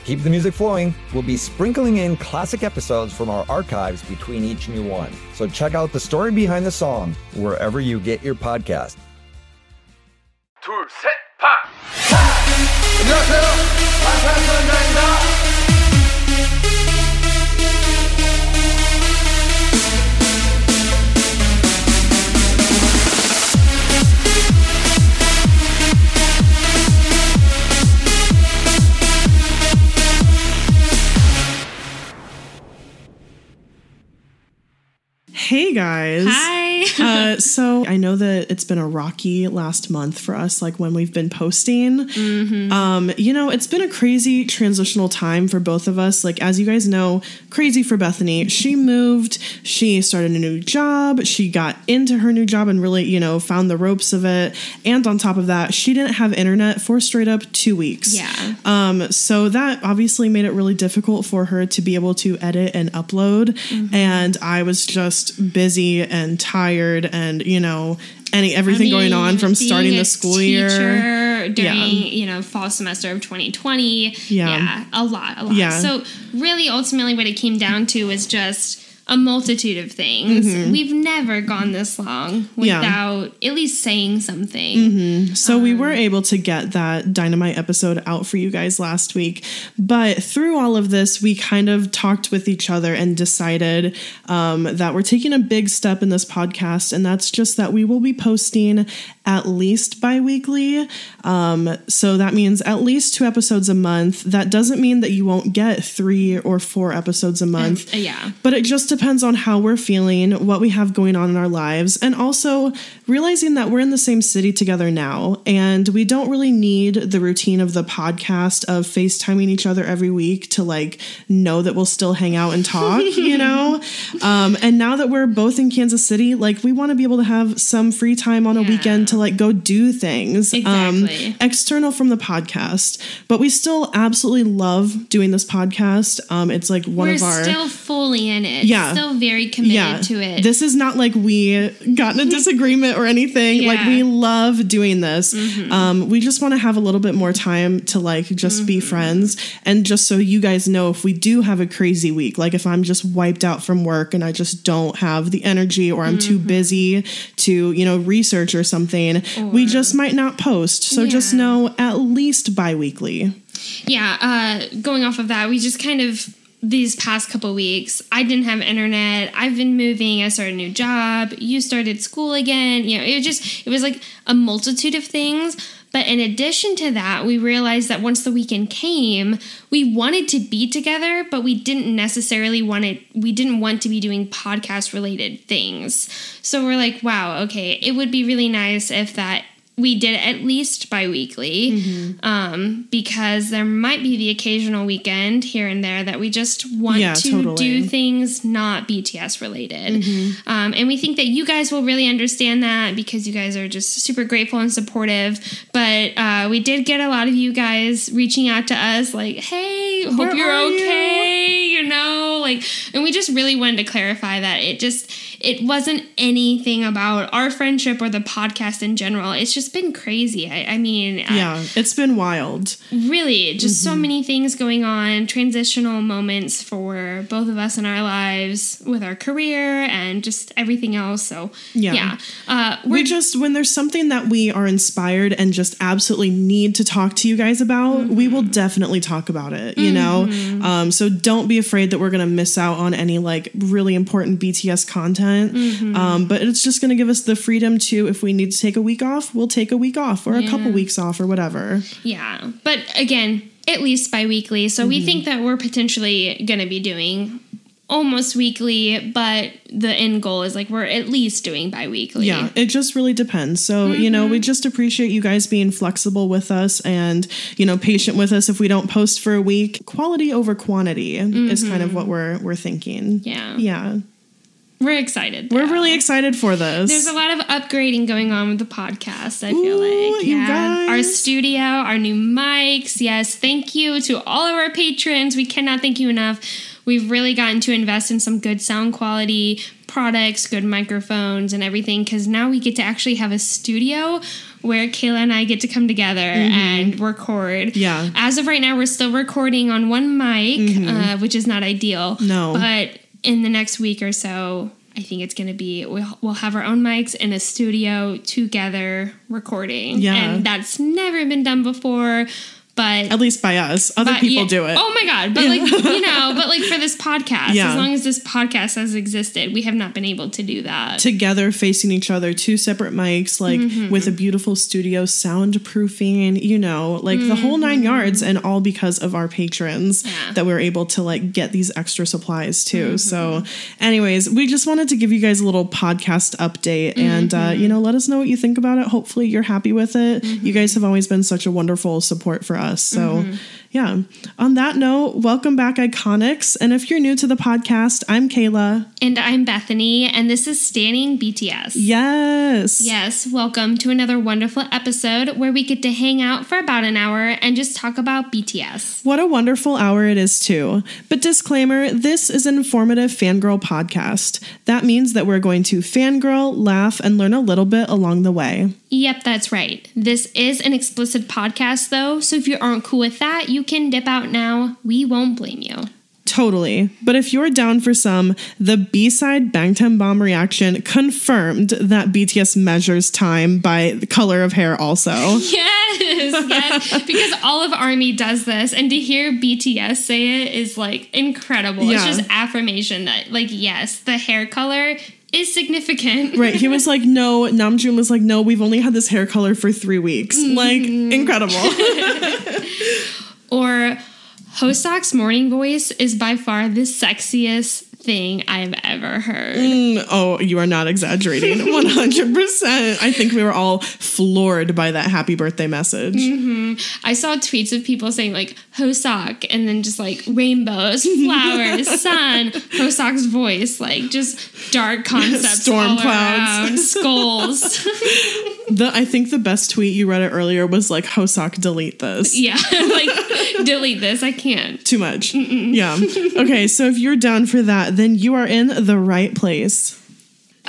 To keep the music flowing, we'll be sprinkling in classic episodes from our archives between each new one. So check out the story behind the song wherever you get your podcast. 둘, 셋, 파! 안녕하세요. 방탄소년단입니다. Hey guys. Hi. uh, so I know that it's been a rocky last month for us, like when we've been posting. Mm-hmm. Um, you know, it's been a crazy transitional time for both of us. Like, as you guys know, crazy for Bethany. She moved, she started a new job, she got into her new job and really, you know, found the ropes of it. And on top of that, she didn't have internet for straight up two weeks. Yeah. Um, so that obviously made it really difficult for her to be able to edit and upload. Mm-hmm. And I was just busy and tired and, you know, any everything I going on from starting the school year. during Yeah. you know fall semester of 2020 Yeah. a lot a lot Yeah. so really ultimately what it came down to was just a multitude of things we've never gone this long Mm-hmm. Yeah. without at least saying something So we Um, were able to get that dynamite episode out for you guys last week. But through all of this, we kind of talked with each other and decided um, that we're taking a big step in this podcast. And that's just that we will be posting at least bi weekly. Um, so that means at least two episodes a month. That doesn't mean that you won't get three or four episodes a month. Uh, yeah But it just depends on how we're feeling, what we have going on in our lives, and also realizing that we're in the same city together now. And we don't really need the routine of the podcast of FaceTiming each other every week to like know that we'll still hang out and talk, you know? Um, and now that we're both in Kansas City, like we want to be able to have some free time on a weekend to like go do things um, external from the podcast. But we still absolutely love doing this podcast. Um, it's like one we're of our still fully in it Yeah. Still very committed to it this is not like we got in a disagreement or anything. Like Yeah. Mm-hmm. we love doing this. Um, we just want to have a little bit more time to like just be Mm-hmm. friends and just so you guys know if we do have a crazy week, like if I'm just wiped out from work and I just don't have the energy or I'm too Mm-hmm. busy to, you know, research or something, we just might not post. So just know at least bi-weekly. yeah uh going off of that we just kind of these past couple weeks i didn't have internet. I've been moving. I started a new job. You started school again. You know it was just it was like a multitude of things. But in addition to that we realized that once the weekend came we wanted to be together but we didn't necessarily want it we didn't want to be doing podcast related things. So we're like wow okay it would be really nice if that we did at least bi-weekly um, because there might be the occasional weekend here and there that we just want Yeah, to totally. do things not bts related um, and we think that you guys will really understand that because you guys are just super grateful and supportive but uh, we did get a lot of you guys reaching out to us like hey hope Where you're are you?" okay you know like and we just really wanted to clarify that it just it wasn't anything about our friendship or the podcast in general. It's just been crazy. I, I mean I- Yeah, it's been wild. really just so Mm-hmm. many things going on transitional moments for both of us in our lives with our career and just everything else. So Yeah. yeah, uh, we we're just when there's something that we are inspired and just absolutely need to talk to you guys about we will definitely talk about it you know? Um, so don't be afraid that we're gonna miss out on any like really important bts content um, but it's just gonna give us the freedom to if we need to take a week off we'll take a week off or a couple weeks off or whatever Yeah. But again, at least bi weekly. So Mm-hmm. we think that we're potentially going to be doing almost weekly, but the end goal is like we're at least doing bi weekly. Yeah, it just really depends. So, you know, we just appreciate you guys being flexible with us and, you know, patient with us if we don't post for a week. Quality over quantity is kind of what we're we're thinking. Yeah. Yeah. We're excited. We're really excited for this. There's a lot of upgrading going on with the podcast. I feel Ooh, like you Our studio, our new mics. Yes, thank you to all of our patrons. We cannot thank you enough. We've really gotten to invest in some good sound quality products, good microphones, and everything. Because now we get to actually have a studio where Kayla and I get to come together and record. Mm-hmm. Yeah. As of right now, we're still recording on one mic, uh, which is not ideal. Mm-hmm. No. But in the next week or so, I think it's going to be we'll, we'll have our own mics in a studio together recording. Yeah. And that's never been done before. But At least by us. Other people yeah- do it. Oh my god! But like you know, but like for this podcast, Yeah. as long as this podcast has existed, we have not been able to do that. Together facing each other, two separate mics, like Mm-hmm. with a beautiful studio, soundproofing, you know, like the whole nine yards, and all because of our patrons Mm-hmm. Yeah. that we're able to like get these extra supplies too. Mm-hmm. So, anyways, we just wanted to give you guys a little podcast update and, uh, Mm-hmm. you know, let us know what you think about it. Hopefully, you're happy with it. You guys have always been such a wonderful support for us. So, Mm-hmm. Yeah. On that note, welcome back, Iconics. And if you're new to the podcast, I'm Kayla. and I'm Bethany, and this is Standing BTS. Yes. Yes, welcome to another wonderful episode where we get to hang out for about an hour and just talk about BTS. What a wonderful hour it is, too. But disclaimer this is an informative fangirl podcast. That means that we're going to fangirl, laugh, and learn a little bit along the way. Yep, that's right. This is an explicit podcast, though, so if you aren't cool with that, you can dip out now. We won't blame you. Totally. But if you're down for some, the B side Bangtan Bomb reaction confirmed that BTS measures time by the color of hair, also. Yes, yes, because all of Army does this, and to hear BTS say it is like incredible. It's just affirmation that, like, yes, the hair color is significant. Right. He was like, no, Namjoon was like, no, we've only had this hair color for three weeks. Like, mm-hmm. incredible. Or Hoseok's morning voice is by far the sexiest thing I've ever heard. Mm, oh, you are not exaggerating. 100%. I think we were all floored by that happy birthday message. I saw tweets of people saying like Hoseok and then just like rainbows, flowers, sun, Hoseok's voice, like just dark concepts, Storm clouds. around, skulls. The I think the best tweet you read it earlier was like Hoseok delete this. yeah, like delete this. I can't. Too much. Yeah. Okay, so if you're down for that, then you are in the right place.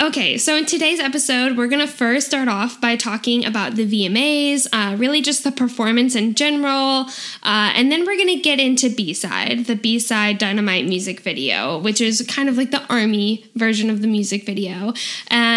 Okay, so in today's episode, we're gonna first start off by talking about the VMAs, uh, really just the performance in general, uh, and then we're gonna get into B side, the B side Dynamite music video, which is kind of like the army version of the music video.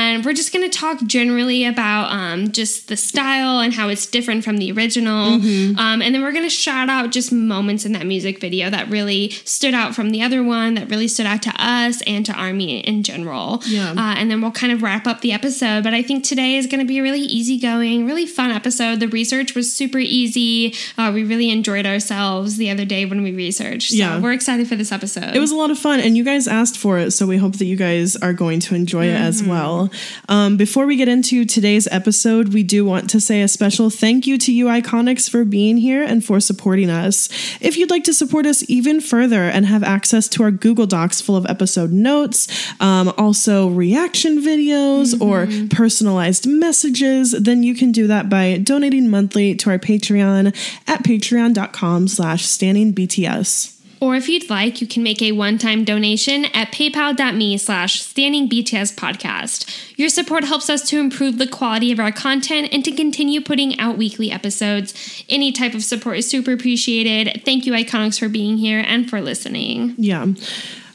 And we're just gonna talk generally about um, just the style and how it's different from the original. Um, and then we're gonna shout out just moments in that music video that really stood out from the other one, that really stood out to us and to Army in general. Yeah. Uh, and then we'll kind of wrap up the episode. But I think today is going to be a really easygoing, really fun episode. The research was super easy. Uh, we really enjoyed ourselves the other day when we researched. So Yeah. we're excited for this episode. It was a lot of fun, and you guys asked for it, so we hope that you guys are going to enjoy it as well. Um, before we get into today's episode, we do want to say a special thank you to you, Iconics, for being here and for supporting us. If you'd like to support us even further and have access to our Google Docs full of episode notes, um, also reaction videos or personalized messages, then you can do that by donating monthly to our Patreon at patreon.com slash standingbts. Or if you'd like, you can make a one-time donation at paypal.me slash standing BTS podcast. Your support helps us to improve the quality of our content and to continue putting out weekly episodes. Any type of support is super appreciated. Thank you, Iconics, for being here and for listening. Yeah.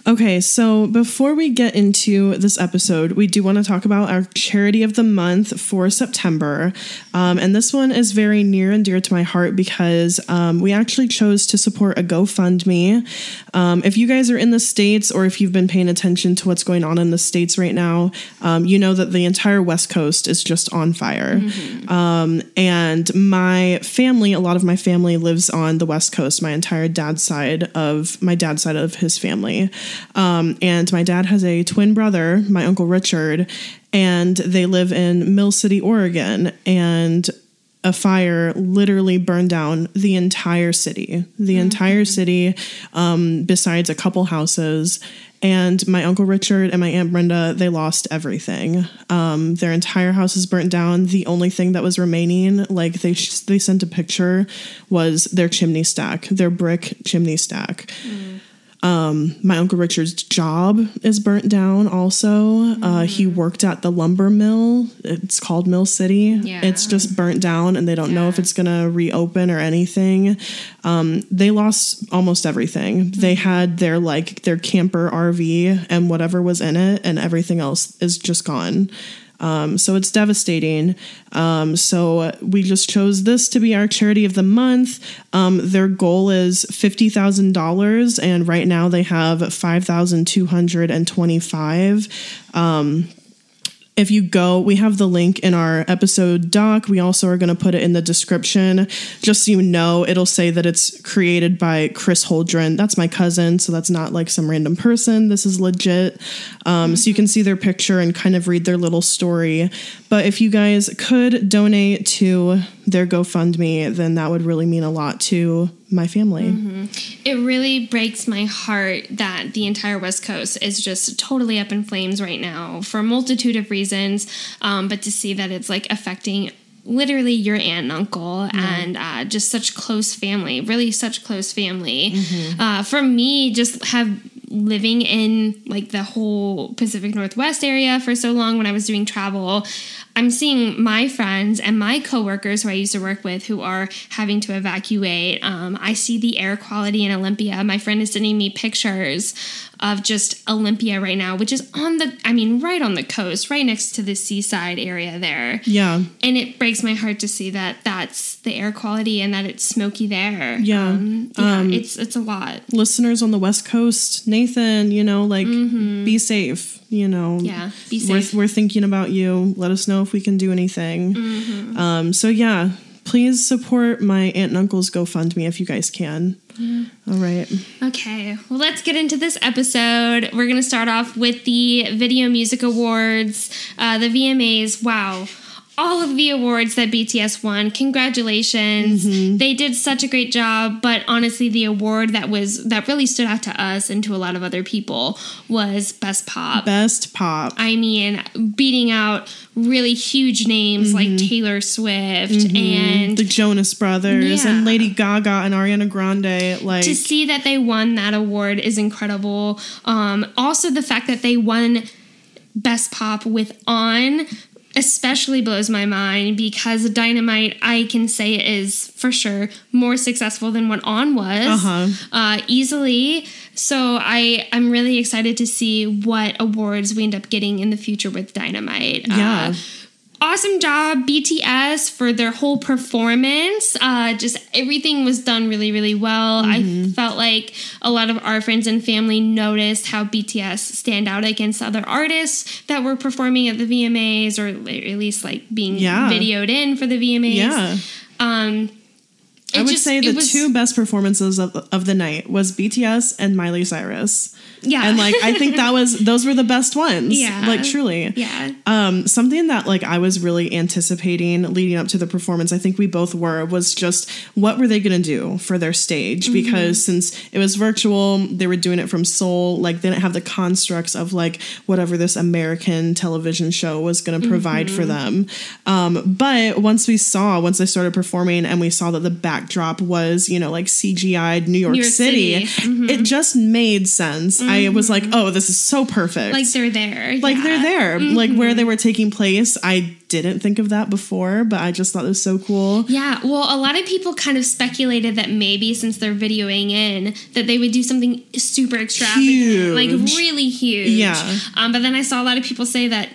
Okay, so before we get into this episode, we do want to talk about our charity of the month for September. Um, and this one is very near and dear to my heart because um, we actually chose to support a GoFundMe. Um, if you guys are in the States or if you've been paying attention to what's going on in the States right now, um, you know that the entire West Coast is just on fire. Um, and my family, a lot of my family lives on the West Coast, my entire dad's side of my dad's side of his family. Um, and my dad has a twin brother, my uncle Richard, and they live in Mill City, Oregon. And a fire literally burned down the entire city, the entire city, um, besides a couple houses. And my uncle Richard and my aunt Brenda, they lost everything. Um, their entire house is burnt down. The only thing that was remaining, like they sh- they sent a picture, was their chimney stack, their brick chimney stack. Um, my uncle Richard's job is burnt down. Also, uh, he worked at the lumber mill. It's called Mill City. Yeah. It's just burnt down, and they don't know if it's gonna reopen or anything. Um, they lost almost everything. They had their like their camper RV and whatever was in it, and everything else is just gone. Um, so it's devastating. Um, so we just chose this to be our charity of the month. Um, their goal is fifty thousand dollars, and right now they have five thousand two hundred and twenty-five. Um, if you go, we have the link in our episode doc. We also are going to put it in the description. Just so you know, it'll say that it's created by Chris Holdren. That's my cousin, so that's not like some random person. This is legit. Um, So you can see their picture and kind of read their little story. But if you guys could donate to their GoFundMe, then that would really mean a lot to my family. It really breaks my heart that the entire West Coast is just totally up in flames right now for a multitude of reasons. Um, but to see that it's like affecting literally your aunt and uncle and uh, just such close family, really such close family. Uh, for me, just have living in like the whole Pacific Northwest area for so long when I was doing travel. I'm seeing my friends and my coworkers who I used to work with who are having to evacuate. Um, I see the air quality in Olympia. My friend is sending me pictures of just Olympia right now, which is on the, I mean, right on the coast, right next to the seaside area there. Yeah. And it breaks my heart to see that that's the air quality and that it's smoky there. Yeah. Um, yeah, Um, it's it's a lot. listeners on the West Coast, Nathan, you know, like be safe. You know, Yeah, be We're, safe. we're thinking about you. Let us know if we can do anything. Um, so yeah, please support my aunt and uncle's GoFundMe if you guys can. All right. Okay, well, let's get into this episode. We're going to start off with the Video Music Awards, uh, the VMAs. Wow. All of the awards that BTS won, congratulations! Mm-hmm. They did such a great job. But honestly, the award that was that really stood out to us and to a lot of other people was Best Pop. Best pop. I mean, beating out really huge names like mm-hmm. Taylor Swift mm-hmm. and the Jonas Brothers and Lady Gaga and Ariana Grande. Like, to see that they won that award is incredible. Um, also, the fact that they won Best Pop with On especially blows my mind because Dynamite, I can say, is for sure more successful than what On was Uh-huh. uh, easily. So I I'm really excited to see what awards we end up getting in the future with Dynamite. Yeah. Uh, awesome job BTS for their whole performance. Uh, just everything was done really, really well. I felt like a lot of our friends and family noticed how BTS stand out against other artists that were performing at the VMAs, or at least like being Yeah. videoed in for the VMAs. yeah. Um, I would just- say the was- two best performances of, of the night was BTS and Miley Cyrus. Yeah. And like I think that was those were the best ones. Yeah. Like truly. Yeah. Um, something that like I was really anticipating leading up to the performance, I think we both were, was just what were they gonna do for their stage? Mm-hmm. Because since it was virtual, they were doing it from Seoul, like they didn't have the constructs of like whatever this American television show was gonna provide for Mm-hmm. them. Um, but once we saw, once they started performing and we saw that the backdrop was, you know, like CGI'd New York, New York City, City. Mm-hmm. it just made sense. I was like, oh, this is so perfect Like they're there. like yeah. they're there like where they were taking place i didn't think of that before but i just thought it was so cool Yeah, well, a lot of people kind of speculated that maybe since they're videoing in, that they would do something super extravagant, like really huge. Yeah. Um, but then I saw a lot of people say that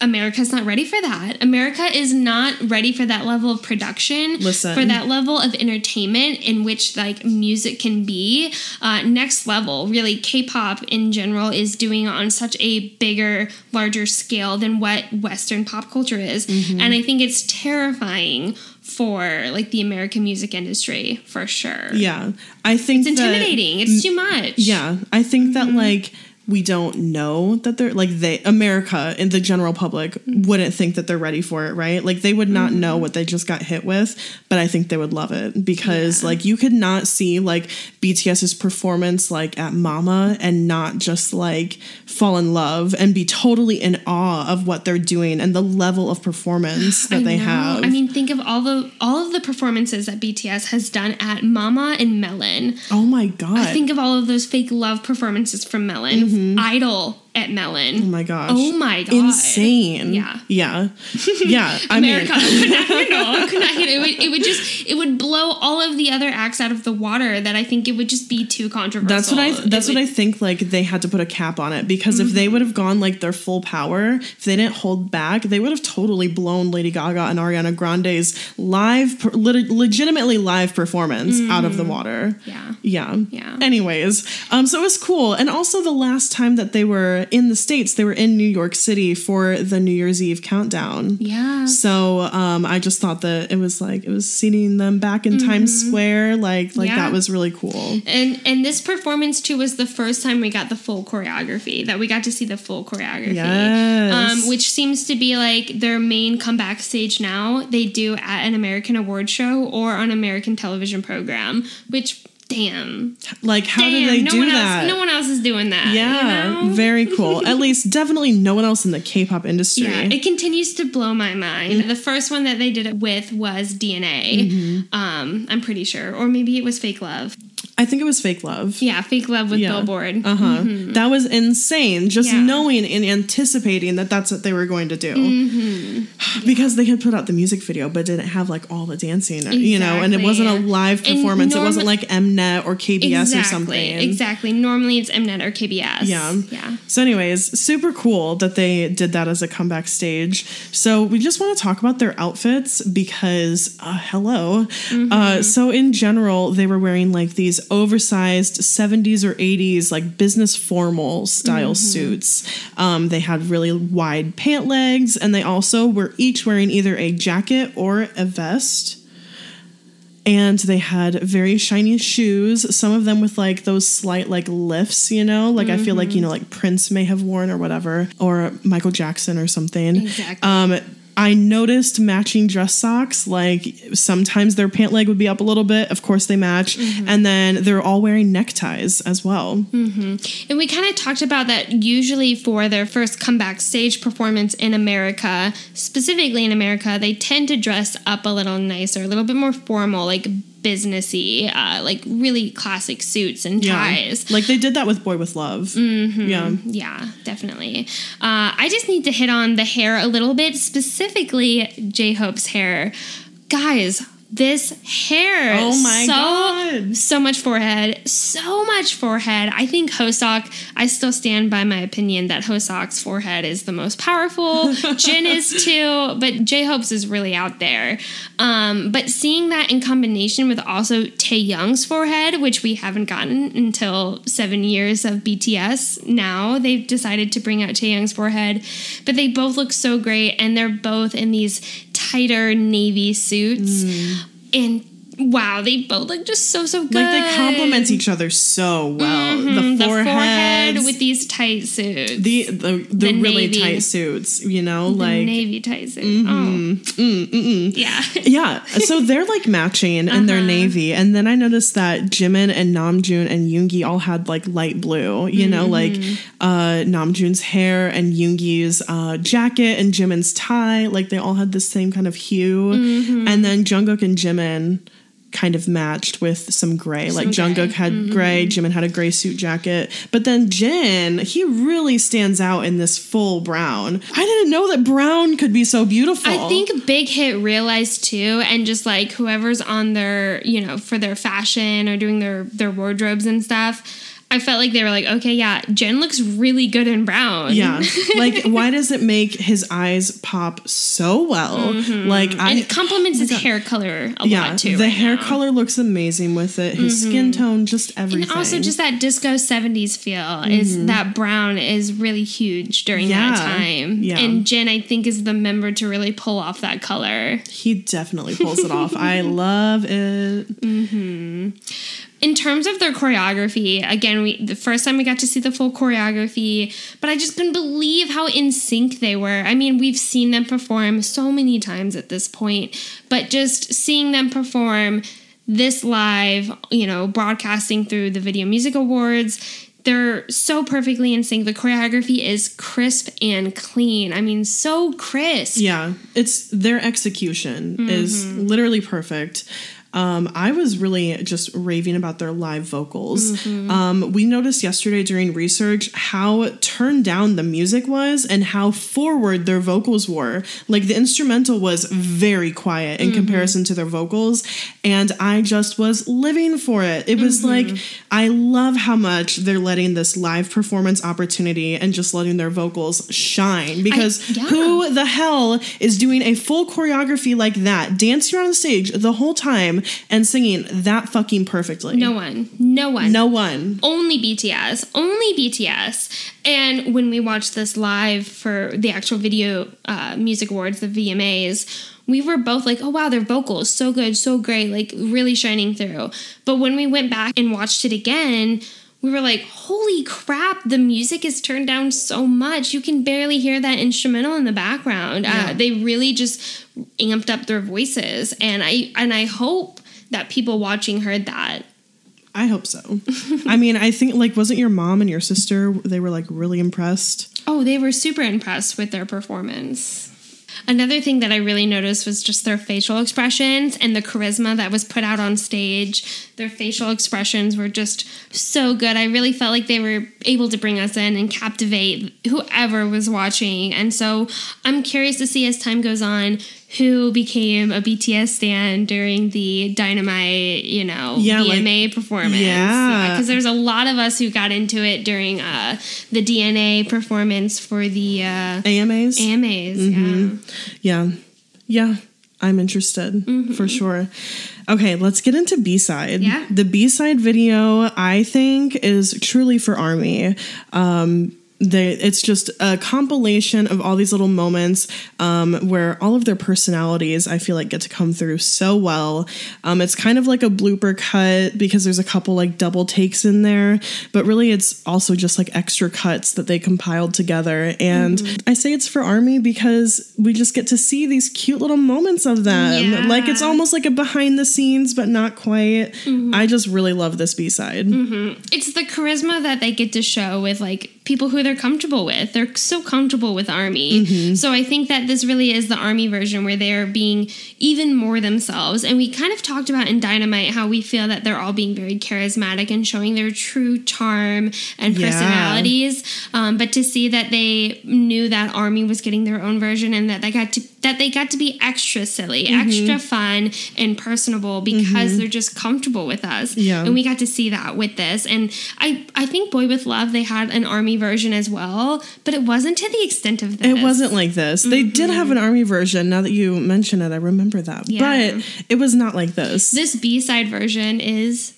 America's not ready for that. America is not ready for that level of production, Listen. for that level of entertainment in which like music can be. Uh, next level, really, K-pop in general is doing on such a bigger, larger scale than what Western pop culture is, Mm-hmm. and I think it's terrifying for like the American music industry for sure. yeah i think It's that- intimidating. it's too much. yeah i think that Mm-hmm. like we don't know that they're like they America and the general public wouldn't think that they're ready for it, right? Like they would not know mm-hmm. what they just got hit with, but I think they would love it because like you could not see like BTS's performance like at Mama and not just like fall in love and be totally in awe of what they're doing and the level of performance that I they know. have. I mean, think of all the all of the performances that BTS has done at Mama and Melon. oh my god. I think of all of those fake love performances from Melon, mm-hmm. Idol at Melon. Mm-hmm. Oh my gosh. Oh my god. Insane. Yeah. Yeah. Yeah. I America mean, could not handle. Could not handle. It would, it would just it would blow all of the other acts out of the water. That I think it would just be too controversial. that's what I that's what I think like they had to put a cap on it because if they would have gone like their full power, if they didn't hold back, they would have totally blown Lady Gaga and Ariana Grande's live legitimately live performance out of the water. Yeah. Yeah. Yeah. Anyways, um, so it was cool. And also the last time that they were in the States, they were in New York City for the New Year's Eve countdown. Yeah. So um, I just thought that it was like it was seeing them back in Times Square, like like Mm-hmm. Yeah. that was really cool. And and this performance too was the first time we got the full choreography. That we got to see the full choreography. Yes. Um, which seems to be like their main comeback stage now. They do at an American award show or on American television program. Which damn, Like how damn, do they no do that? else, no one else is doing that. yeah, you know? very cool. At least definitely no one else in the K-pop industry. Yeah, it continues to blow my mind. The first one that they did it with was DNA. Mm-hmm. Um, I'm pretty sure, or maybe it was Fake Love. I think it was Fake Love. Yeah, Fake Love with Yeah. Billboard. Uh huh. That was insane. Just Yeah. knowing and anticipating that that's what they were going to do, Mm-hmm. because they had put out the music video, but didn't have like all the dancing, you know, and it wasn't a live performance. it wasn't like Mnet or KBS or something. Exactly. Normally it's Mnet or KBS. Yeah. Yeah. So, anyways, super cool that they did that as a comeback stage. So, we just want to talk about their outfits because, uh, hello. Mm-hmm. Uh, so, in general, they were wearing like these oversized 70s or 80s, like business formal style Mm-hmm. suits. Um, they had really wide pant legs, and they also were each wearing either a jacket or a vest and they had very shiny shoes some of them with like those slight like lifts you know like i feel like you know like prince may have worn or whatever or michael jackson or something Exactly. um I noticed matching dress socks. Like sometimes their pant leg would be up a little bit. Of course, they match. Mm-hmm. And then they're all wearing neckties as well. Mm-hmm. And we kind of talked about that usually for their first comeback stage performance in America, specifically in America, they tend to dress up a little nicer, a little bit more formal, like businessy, uh, like really classic suits and ties. Like they did that with Boy with Luv. Mm-hmm. Yeah. Yeah, definitely. Uh, I just need to hit on the hair a little bit, specifically J Hope's hair. Guys, this hair. Oh my so, God. So much forehead. So much forehead. I think Hoseok, I still stand by my opinion that Hoseok's forehead is the most powerful. Jin is too, but J Hope's is really out there. Um, but seeing that in combination with also Taehyung's forehead, which we haven't gotten until seven years of BTS now, they've decided to bring out Taehyung's forehead. But they both look so great, and they're both in these tighter navy suits. Mm. And wow, they both look just so, so good. Like they complement each other so well. The Mm-hmm. The forehead forehead with these tight suits. the the, the, The really navy. tight suits, you know, The like navy tight suit. mm-hmm. Oh. Yeah. yeah. So they're like matching in Uh-huh. their navy, and then I noticed that Jimin and Namjoon and Yoongi all had like light blue. You know, like Mm-hmm. uh, Namjoon's hair and Yoongi's uh, jacket and Jimin's tie, like they all had the same kind of hue. Mm-hmm. And then Jungkook and Jimin kind of matched with some gray. like Some gray. Jungkook had Mm-hmm. gray, Jimin had a gray suit jacket. But then Jin, he really stands out in this full brown. I didn't know that brown could be so beautiful. I think Big Hit realized too, and just like whoever's on their, you know, for their fashion or doing their their wardrobes and stuff, I felt like they were like, okay, yeah, Jin looks really good in brown. Yeah. like, why does it make his eyes pop so well? Mm-hmm. Like, I. and it complements his hair color a yeah, lot too. the right hair now. Mm-hmm. color looks amazing with it. His mm-hmm. skin tone, just everything. And also just that disco 70s feel is mm-hmm. that brown is really huge during Yeah. that time. Yeah. And Jin, I think, is the member to really pull off that color. he definitely pulls it off. I love it. In terms of their choreography, again, we the first time we got to see the full choreography, but I just couldn't believe how in sync they were. I mean, we've seen them perform so many times at this point, but just seeing them perform this live, you know, broadcasting through the Video Music Awards, they're so perfectly in sync. The choreography is crisp and clean. I mean, so crisp. Yeah, it's their execution is Mm-hmm. literally perfect. Um, I was really just raving about their live vocals. Mm-hmm. Um, we noticed yesterday during research how turned down the music was and how forward their vocals were. Like the instrumental was very quiet Mm-hmm. in comparison to their vocals, and I just was living for it. It was Mm-hmm. like I love how much they're letting this live performance opportunity and just letting their vocals shine because yeah. who the hell is doing a full choreography like that, dancing around the stage the whole time and singing that fucking perfectly? No one. No one. No one. only BTS, only BTS. And when we watched this live for the actual video uh, music awards, the VMAs, we were both like, oh wow, their vocals so good, so great, like really shining through. But when we went back and watched it again, we were like, holy crap, the music is turned down so much. You can barely hear that instrumental in the background. Uh, they really just amped up their voices. And I and I hope that people watching heard that. I hope so. I mean, I think like wasn't your mom and your sister they were like really impressed? Oh, they were super impressed with their performance. Another thing that I really noticed was just their facial expressions and the charisma that was put out on stage. Their facial expressions were just so good. I really felt like they were able to bring us in and captivate whoever was watching. And so I'm curious to see as time goes on who became a BTS stan during the Dynamite, you know, Yeah, like- VMA performance. Yeah. Because there's a lot of us who got into it during uh, the DNA performance for the uh, AMAs? AMAs. Mm-hmm. Yeah. yeah. Yeah. I'm interested for sure. Okay, let's get into B side. Yeah. The B side video, I think, is truly for Army. Um, they, it's just a compilation of all these little moments um, where all of their personalities I feel like get to come through so well. Um, it's kind of like a blooper cut because there's a couple like double takes in there, but really it's also just like extra cuts that they compiled together. And I say it's for Army because we just get to see these cute little moments of them. Yeah. Like it's almost like a behind the scenes, but not quite. I just really love this B side. It's the charisma that they get to show with like people who they're comfortable with. They're so comfortable with Army. Mm-hmm. So I think that this really is the Army version where they're being even more themselves. And we kind of talked about in Dynamite how we feel that they're all being very charismatic and showing their true charm and Yeah. personalities. Um, but to see that they knew that Army was getting their own version and that they got to that they got to be extra silly, Mm-hmm. extra fun and personable because they're just comfortable with us. Yeah. And we got to see that with this. And I I think Boy with Luv they had an army version as well, but it wasn't to the extent of this. It wasn't like this. They did have an mm-hmm. army version. Now that you mention it, I remember that. Yeah. But it was not like this. This B side version is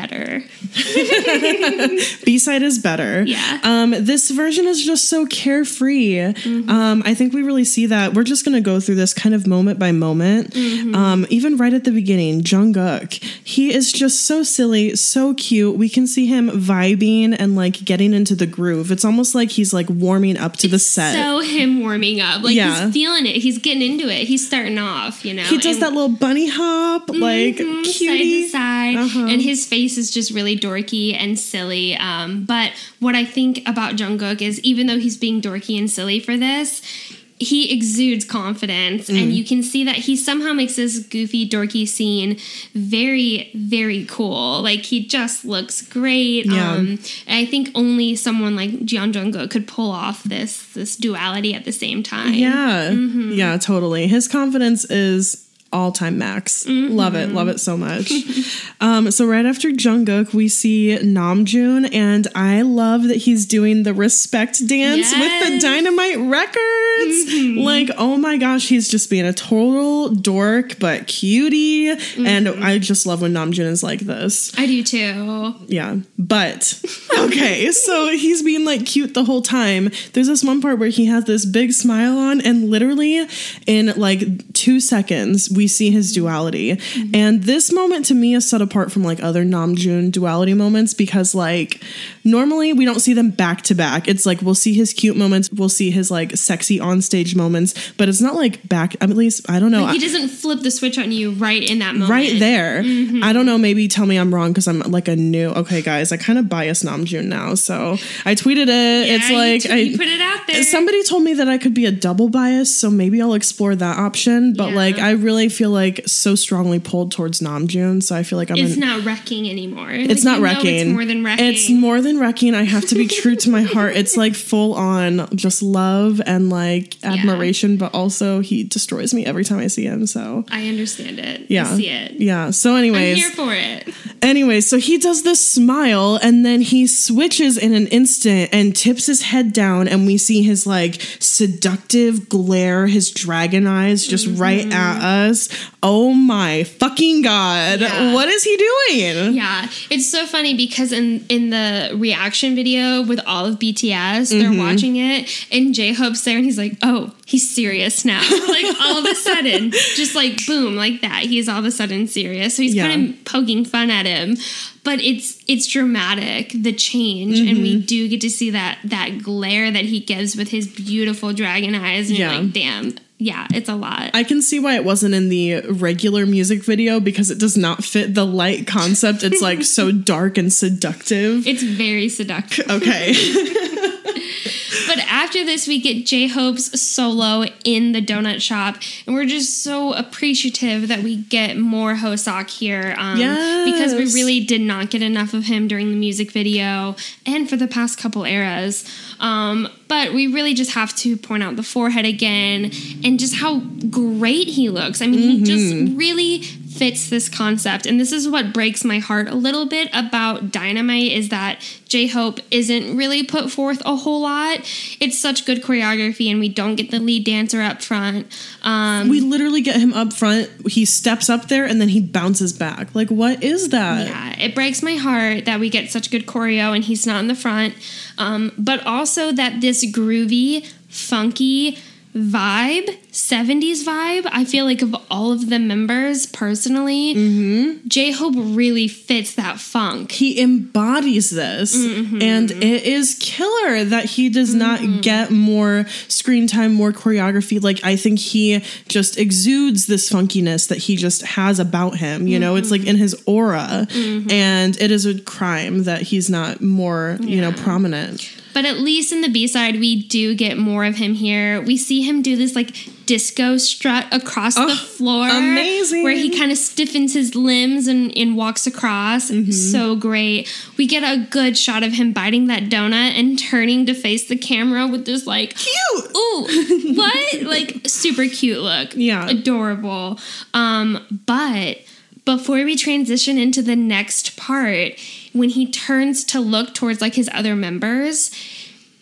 better. B side is better. Yeah. Um, this version is just so carefree. Um, I think we really see that. We're just gonna go through this kind of moment by moment. Um, even right at the beginning, Jungkook, he is just so silly, so cute. We can see him vibing and like getting into the groove. It's almost like he's like warming up to the set. So him warming up, like Yeah. he's feeling it. He's getting into it. He's starting off. You know, he does and- that little bunny hop, like Mhm, cutie. side to side, Uh-huh. and his face is just really dorky and silly. Um, but what I think about Jungkook is, even though he's being dorky and silly for this, he exudes confidence, Mm. and you can see that he somehow makes this goofy, dorky scene very, very cool. Like he just looks great. Yeah. Um, and I think only someone like Jeon Jungkook could pull off this this duality at the same time. Yeah. Mm-hmm. Yeah, totally. His confidence is all time max. Mm-hmm. Love it. Love it so much. um, so right after Jungkook, we see Namjoon, and I love that he's doing the respect dance with the Dynamite Records. Like, oh my gosh, he's just being a total dork, but cutie. And I just love when Namjoon is like this. I do too. Yeah. But okay, so he's being like cute the whole time. There's this one part where he has this big smile on, and literally in like two seconds, we see his duality. And this moment to me is set apart from like other Namjoon duality moments because like normally we don't see them back to back. It's like we'll see his cute moments, we'll see his like sexy on stage moments, but it's not like back at least I don't know. He doesn't flip the switch on you right in that moment. Right there. Mm-hmm. I don't know. Maybe tell me I'm wrong because I'm like a new. Okay, guys, I kind of bias Namjoon now. So I tweeted it. Yeah, it's like t- I you put it out there. Somebody told me that I could be a double bias, so maybe I'll explore that option. But Yeah. like, I really feel like so strongly pulled towards Namjoon, so I feel like I'm. It's an- not wrecking anymore. it's Like, not wrecking. It's more than wrecking. It's more than wrecking. I have to be true to my heart. It's like full on just love and like admiration, but also he destroys me every time I see him. So I understand it. yeah, I see it. yeah. So, I'm anyways, here for it. Anyway, so he does this smile and then he switches in an instant and tips his head down, and we see his like seductive glare, his dragon eyes just right mm-hmm. at us. Oh my fucking god. Yeah. What is he doing? Yeah, it's so funny because in in the reaction video with all of BTS, they're Mm-hmm. watching it, and J Hope's there, and he's like, "Oh, he's serious now." like all of a sudden, just like boom, like that, he's all of a sudden serious. So he's Yeah. kind of poking fun at him, but it's it's dramatic the change, and Mm-hmm. we do get to see that that glare that he gives with his beautiful dragon eyes, and Yeah. you're like, "Damn." Yeah, it's a lot. I can see why it wasn't in the regular music video because it does not fit the light concept. It's like so dark and seductive. it's very seductive. Okay. But after this, we get J Hope's solo in the donut shop, and we're just so appreciative that we get more Hoseok here. Um, Because we really did not get enough of him during the music video and for the past couple eras. Um, but we really just have to point out the forehead again and just how great he looks. I mean, he just really fits this concept. And this is what breaks my heart a little bit about Dynamite is that J Hope isn't really put forth a whole lot. It's such good choreography, and we don't get the lead dancer up front. Um, we literally get him up front. He steps up there and then he bounces back. Like, what is that? yeah, it breaks my heart that we get such good choreo and he's not in the front. Um, but also that this groovy, funky vibe, 70s vibe, I feel like of all of the members personally, J Hope really fits that funk. he embodies this Mm-hmm. and it is killer that he does not get more screen time more choreography. Like i think he just exudes this funkiness that he just has about him you know? It's like Mm-hmm. in his aura and it is a crime that he's not more you know prominent But at least in the B side, we do get more of him here. We see him do this like disco strut across the floor. amazing. Where he kind of stiffens his limbs and, and walks across. Mm-hmm. So great. We get a good shot of him biting that donut and turning to face the camera with this like cute ooh, what? like super cute look. Yeah. Adorable. Um, but before we transition into the next part, when he turns to look towards like his other members,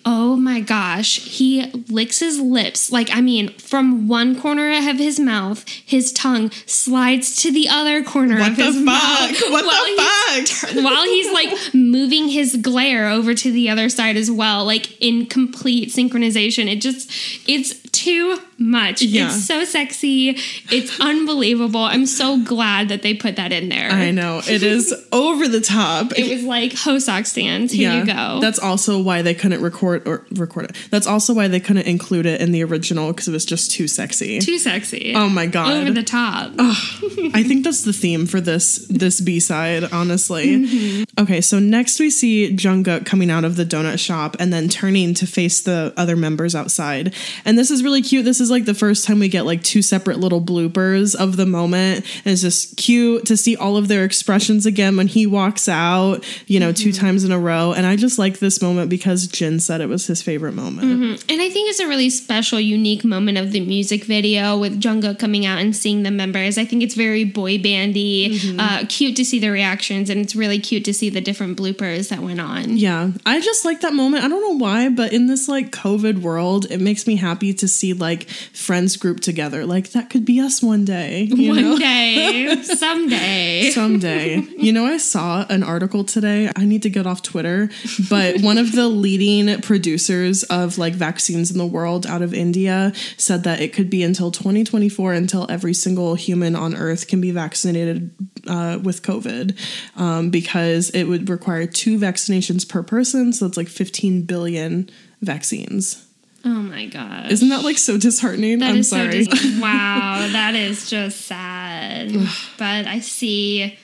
oh my gosh, he licks his lips. Like, I mean, from one corner of his mouth, his tongue slides to the other corner What of his fuck? mouth. What the while he's fuck? tur- while he's like moving his glare over to the other side as well, like in complete synchronization. It just, it's too much. Yeah. It's so sexy. It's unbelievable. I'm so glad that they put that in there. i know it is over the top It was like Hoseok stands. Here you go. That's also why they couldn't record or record it. That's also why they couldn't include it in the original because it was just too sexy. too sexy. Oh my God. Over the top. I think that's the theme for this this B side, honestly. Mm-hmm. Okay, so next we see Jungkook coming out of the donut shop and then turning to face the other members outside. And this is really cute. This is like the first time we get like two separate little bloopers of the moment. And it's just cute to see all of their expressions again when he walks out, you know, two Mm-hmm. times in a row. And I just like this moment because Jin said it was his favorite moment. And I think it's a really special, unique moment of the music video with Jungkook coming out and seeing the members. I think it's very boy bandy, Mm-hmm. uh, cute to see the reactions, and it's really cute to see the different bloopers that went on. Yeah, I just like that moment. I don't know why, but in this like COVID world, it makes me happy to see like friends grouped together. Like that could be us one day. you One know? day, someday. Someday. you know, I saw an article today. I need to get off Twitter, but one of the leading producers of like vaccines in the world out of India said that it could be until 2024 until every single human on earth can be vaccinated uh, with COVID um, because it would require two vaccinations per person. So it's like 15 billion vaccines. oh my god. Isn't that like so disheartening? That I'm sorry. so dis- wow, that is just sad. but I see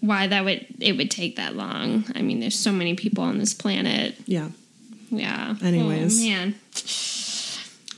why that would it would take that long. I mean, there's so many people on this planet. yeah. Yeah. Anyways. oh, man.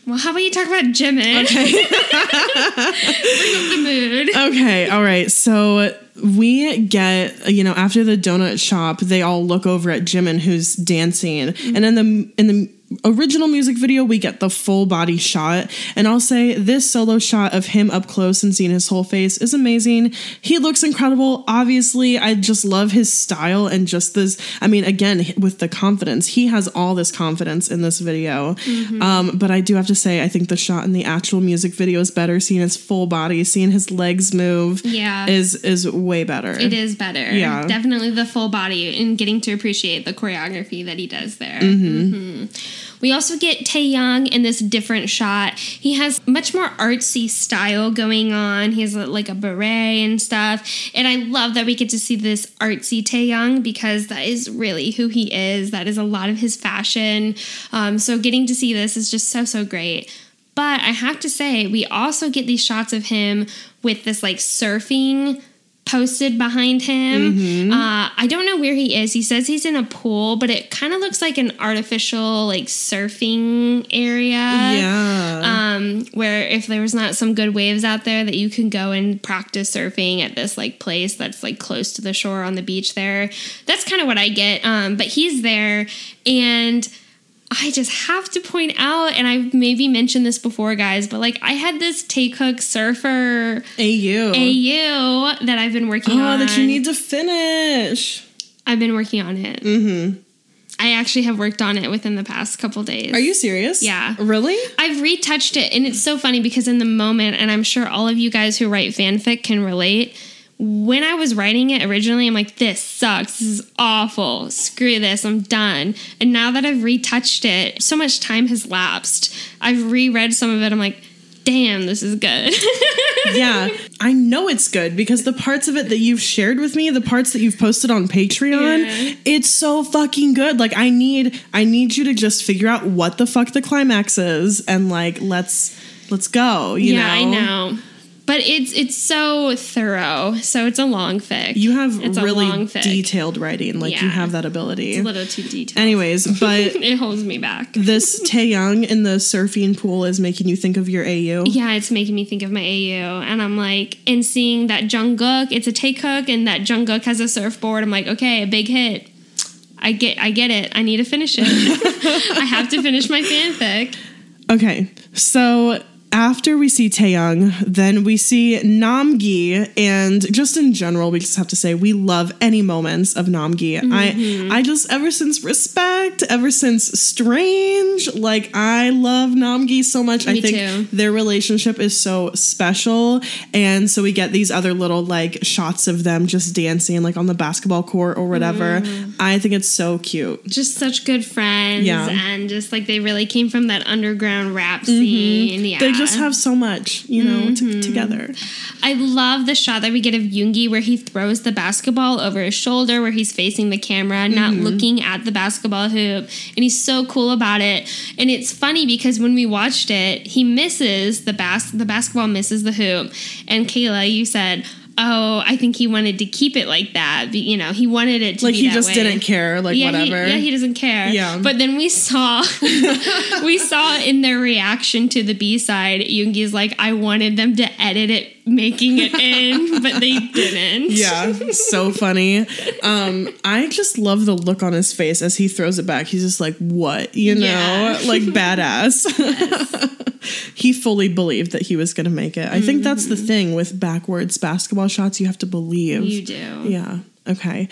Well, how about you talk about Jimin? Okay. Bring up the mood. Okay, all right. So we get you know after the donut shop, they all look over at Jimin who's dancing, mm. and in the in the original music video, we get the full body shot. And I'll say this solo shot of him up close and seeing his whole face is amazing. He looks incredible. Obviously, I just love his style and just this. I mean, again, with the confidence, he has all this confidence in this video. Um, but I do have to say, I think the shot in the actual music video is better. Seeing his full body, seeing his legs move, Yeah. is is way better. It is better. Yeah. Definitely the full body and getting to appreciate the choreography that he does there. Mm-hmm. Mhm. We also get Taehyung in this different shot. He has much more artsy style going on. He has like a beret and stuff. And I love that we get to see this artsy Taehyung because that is really who he is. That is a lot of his fashion. Um, so getting to see this is just so, so great. But I have to say, we also get these shots of him with this like surfing posted behind him. Uh, I don't know where he is. He says he's in a pool, but it kind of looks like an artificial like surfing area. yeah. Um, where if there was not some good waves out there, that you can go and practice surfing at this like place that's like close to the shore on the beach there. That's kind of what I get. Um, but he's there and. I just have to point out, and I've maybe mentioned this before, guys, but like I had this Taekook Surfer AU. AU that I've been working Oh, on. that you need to finish. I've been working on it. Mm-hmm. I actually have worked on it within the past couple days. Are you serious? Yeah. Really? I've retouched it, and it's so funny because in the moment, and I'm sure all of you guys who write fanfic can relate. When I was writing it originally, I'm like, this sucks. This is awful. Screw this. I'm done. And now that I've retouched it, so much time has lapsed. I've reread some of it. I'm like, damn, this is good. yeah. I know it's good because the parts of it that you've shared with me, the parts that you've posted on Patreon, Yeah. it's so fucking good. Like I need I need you to just figure out what the fuck the climax is and like let's let's go, you yeah, know. I know. But it's it's so thorough. So it's a long fic. You have it's a really detailed writing. Like you have that ability. It's a little too detailed. Anyways, but it holds me back. this Taehyung in the surfing pool is making you think of your AU. Yeah, it's making me think of my AU, and I'm like, and seeing that Jungkook, it's a Taekook, and that Jungkook has a surfboard. I'm like, okay, a big hit. I get, I get it. I need to finish it. I have to finish my fanfic. Okay, so after we see Taeyong, then we see Namgi, and just in general, we just have to say we love any moments of Namgi. Mm-hmm. I, I just ever since Respect, ever since Strange, like I love Namgi so much. I think too. their relationship is so special, and so we get these other little like shots of them just dancing, like on the basketball court or whatever. Mm-hmm. I think it's so cute. Just such good friends, Yeah. and just like they really came from that underground rap scene. Yeah, Mm-hmm. They just have so much, you know, Mm-hmm. t- together. I love the shot that we get of Yoongi where he throws the basketball over his shoulder, where he's facing the camera, not Mm-hmm. looking at the basketball hoop. And he's so cool about it. And it's funny because when we watched it, he misses the bas- the basketball misses the hoop. And Kayla, you said, Oh, I think he wanted to keep it like that. But, You know, he wanted it to Like be he just way. didn't care, like yeah, whatever. He, yeah, he doesn't care. Yeah. But then we saw we saw in their reaction to the B side, Yoongi's like, I wanted them to edit it making it in, but they didn't. Yeah, so funny. Um, I just love the look on his face as he throws it back. He's just like, "What?" You know, Yeah. like badass. he fully believed that he was going to make it. I think that's the thing with backwards basketball shots. You have to believe. You do. Yeah. Okay.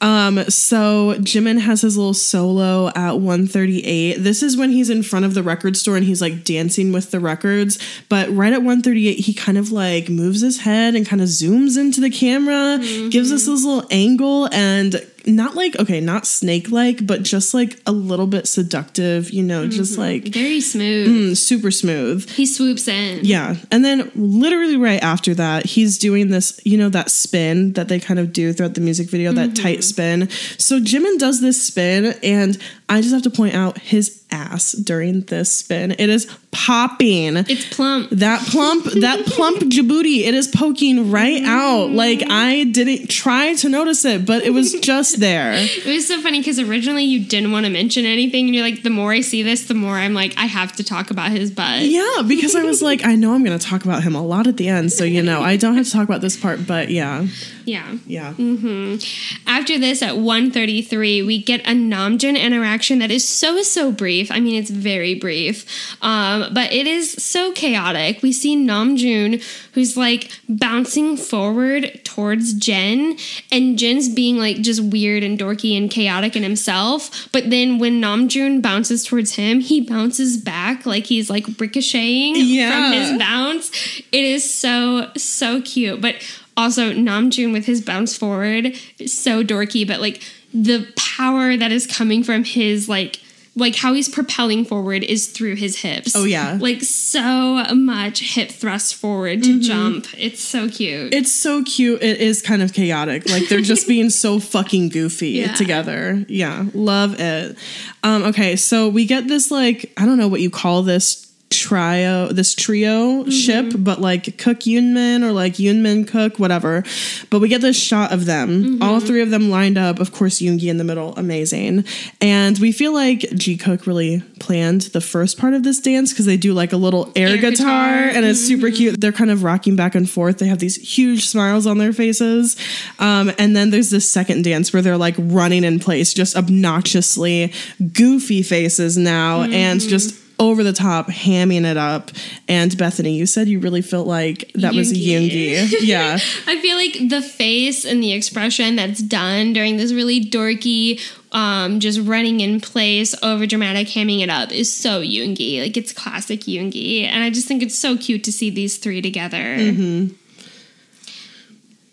Um, so Jimin has his little solo at 138. This is when he's in front of the record store and he's like dancing with the records. But right at 138, he kind of like moves his head and kind of zooms into the camera, gives us this little angle and not like okay, not snake like, but just like a little bit seductive, you know, just like Very smooth. mm, super smooth. He swoops in. Yeah. And then literally right after that, he's doing this, you know, that spin that they kind of do throughout the music video, that tight spin. So Jimin does this spin, and I just have to point out his ass during this spin. It is popping. It's plump. That plump, that plump Djibouti, it is poking right out. Like I didn't try to notice it, but it was just there. It was so funny because originally you didn't want to mention anything, and you're like, the more I see this, the more I'm like, I have to talk about his butt. Yeah, because I was like, I know I'm going to talk about him a lot at the end, so you know, I don't have to talk about this part, but yeah, Yeah. yeah. Mm-hmm. After this, at 133, we get a Namjoon interaction that is so, so brief. I mean, it's very brief, um, but it is so chaotic. We see Namjoon, who's like bouncing forward towards Jin, and Jin's being like just weird and dorky and chaotic in himself. But then when Namjoon bounces towards him, he bounces back like he's like ricocheting Yeah. from his bounce. It is so, so cute. But also, Namjoon with his bounce forward is so dorky, but like the power that is coming from his like like how he's propelling forward is through his hips. Oh, yeah. Like so much hip thrust forward to jump. It's so cute. It's so cute. It is kind of chaotic. Like they're just being so fucking goofy Yeah. together. Yeah, love it. Um, okay, so we get this like I don't know what you call this trio, this trio mm-hmm. ship, but like Cook Yunmin or like Yunmin Cook, whatever. But we get this shot of them, mm-hmm. all three of them lined up. Of course, Yoongi in the middle, amazing. And we feel like G Cook really planned the first part of this dance because they do like a little air, Air guitar, guitar. and it's super mm-hmm. cute. They're kind of rocking back and forth. They have these huge smiles on their faces. Um, and then there's this second dance where they're like running in place, just obnoxiously goofy faces now, and just over the top, hamming it up. And Bethany, you said you really felt like that was Yoongi. Yoongi. Yeah. I feel like the face and the expression that's done during this really dorky, um, just running in place, over dramatic, hamming it up is so Yoongi. Like it's classic Yoongi, and I just think it's so cute to see these three together.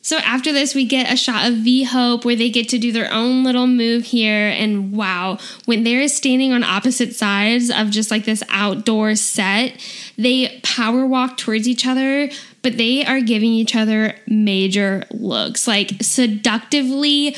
So after this, we get a shot of V Hope where they get to do their own little move here. And wow, when they're standing on opposite sides of just like this outdoor set, they power walk towards each other, but they are giving each other major looks, like seductively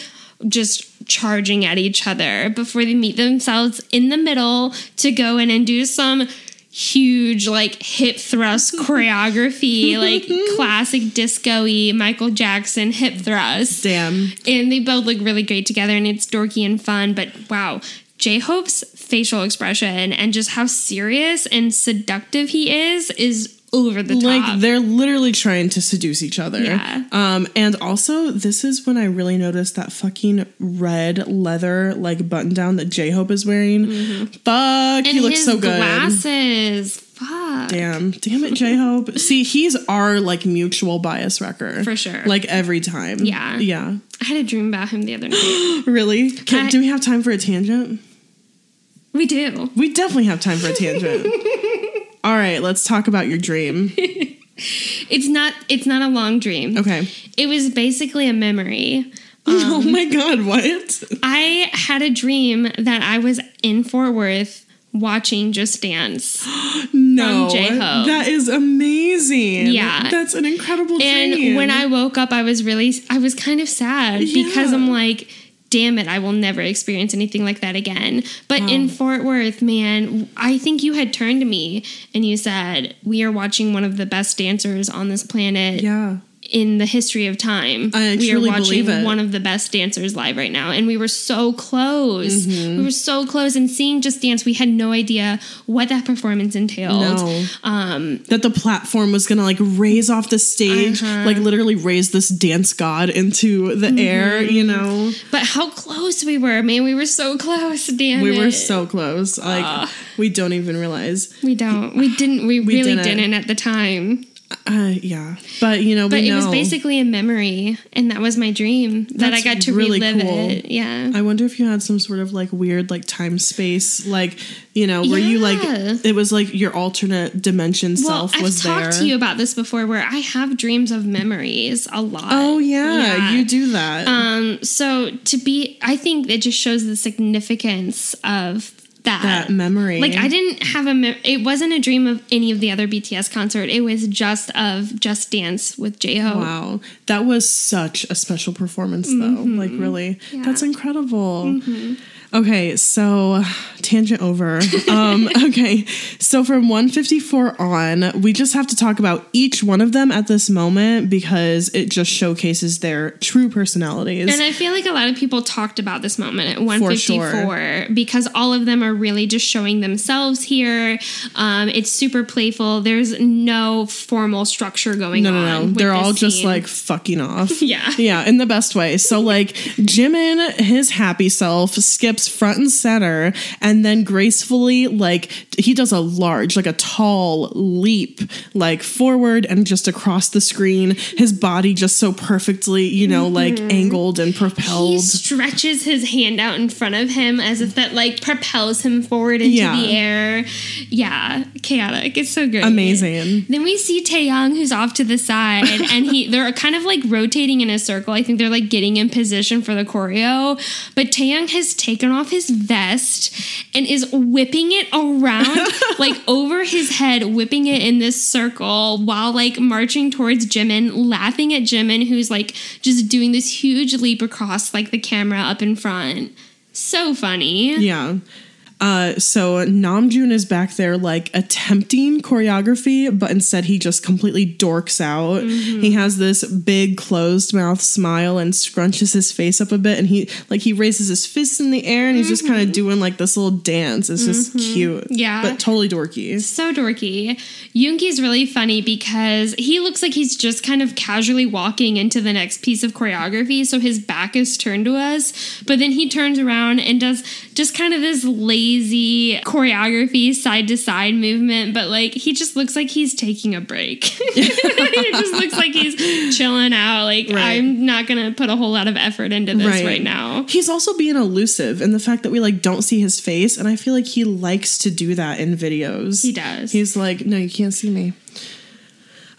just charging at each other before they meet themselves in the middle to go in and do some huge like hip thrust choreography like classic disco-y michael jackson hip thrust Damn. and they both look really great together and it's dorky and fun but wow j-hope's facial expression and just how serious and seductive he is is over the top Like they're literally trying to seduce each other. Yeah. Um, and also this is when I really noticed that fucking red leather like button down that J Hope is wearing. Fuck, Mm-hmm. and he looks so good. glasses fuck Damn, damn it, J Hope. See, he's our like mutual bias wrecker For sure. Like every time. Yeah. yeah. i had a dream about him the other night Really? Can, I- do we have time for a tangent? we do We definitely have time for a tangent. All right, let's talk about your dream. it's not it's not a long dream Okay. it was basically a memory oh um, my god, what? I had a dream that I was in Fort Worth watching Just Dance. No, that is amazing. Yeah. that's an incredible And dream. when I woke up, I was really, I was kind of sad because I'm like, damn it, I will never experience anything like that again. But in hmm. Fort Worth, man, I think you had turned to me and you said, We are watching one of the best dancers on this planet. yeah, in the history of time. We are watching one of the best dancers live right now, and we were so close. Mm-hmm. We were so close, and seeing Just Dance, we had no idea what that performance entailed. No. Um, that the platform was gonna like raise off the stage, Uh-huh. like literally raise this dance god into the Mm-hmm. air. You know, but how close we were, man! We were so close. Damn we it. were so close. Like we don't even realize. We don't. We didn't. We, really didn't. didn't. at the time. Uh, yeah, but you know, But it was basically a memory, and that was my dream that I got to really relive cool. it. Yeah. I wonder if you had some sort of like weird like time space like you know where you like it was like your alternate dimension well, self I've was talked there. to you about this before, where I have dreams of memories a lot. oh yeah, Yeah. you do that. Um, so to be, I think it just shows the significance of that. that memory. Like I didn't have a. Me- it wasn't a dream of any of the other BTS concert. It was just of Just Dance with J Ho. Wow, that was such a special performance, though. Mm-hmm. Like, really, that's incredible. Mm-hmm. Okay, so tangent over. Um, okay, so from 154 on, we just have to talk about each one of them at this moment because it just showcases their true personalities. And I feel like a lot of people talked about this moment at sure. 154 because all of them are really just showing themselves here. Um, it's super playful. There's no formal structure going no, on. no, no. with They're all just scene. like fucking off. Yeah. Yeah, in the best way. So, like, Jimin, his happy self, skips front and center and then gracefully, like, he does a large, like a tall leap, like forward and just across the screen. His body just so perfectly, you know, mm-hmm. like angled and propelled. He stretches his hand out in front of him as if that like propels him forward into Yeah. the air. Yeah, chaotic. It's so good. Amazing. Then we see Taehyung who's off to the side and he they're kind of like rotating in a circle. I think they're like getting in position for the choreo. But Taehyung has taken off his vest and is whipping it around like over his head, whipping it in this circle while like marching towards Jimin, laughing at Jimin who's like just doing this huge leap across like the camera up in front. So funny. Yeah. Uh, so Namjoon is back there like attempting choreography, but instead he just completely dorks out. Mm-hmm. He has this big closed mouth smile and scrunches his face up a bit, and he like he raises his fists in the air and he's just kind of mm-hmm. doing like this little dance. It's just mm-hmm. cute, Yeah. but totally dorky. so dorky. Yoongi's really funny because he looks like he's just kind of casually walking into the next piece of choreography, so his back is turned to us. But then he turns around and does just kind of this lazy choreography, side to side movement, but like he just looks like he's taking a break. he just looks like he's chilling out. Like, Right. I'm not gonna put a whole lot of effort into this right, now. He's also being elusive in the fact that we like don't see his face, and I feel like he likes to do that in videos. He does. He's like, no, you can't see me.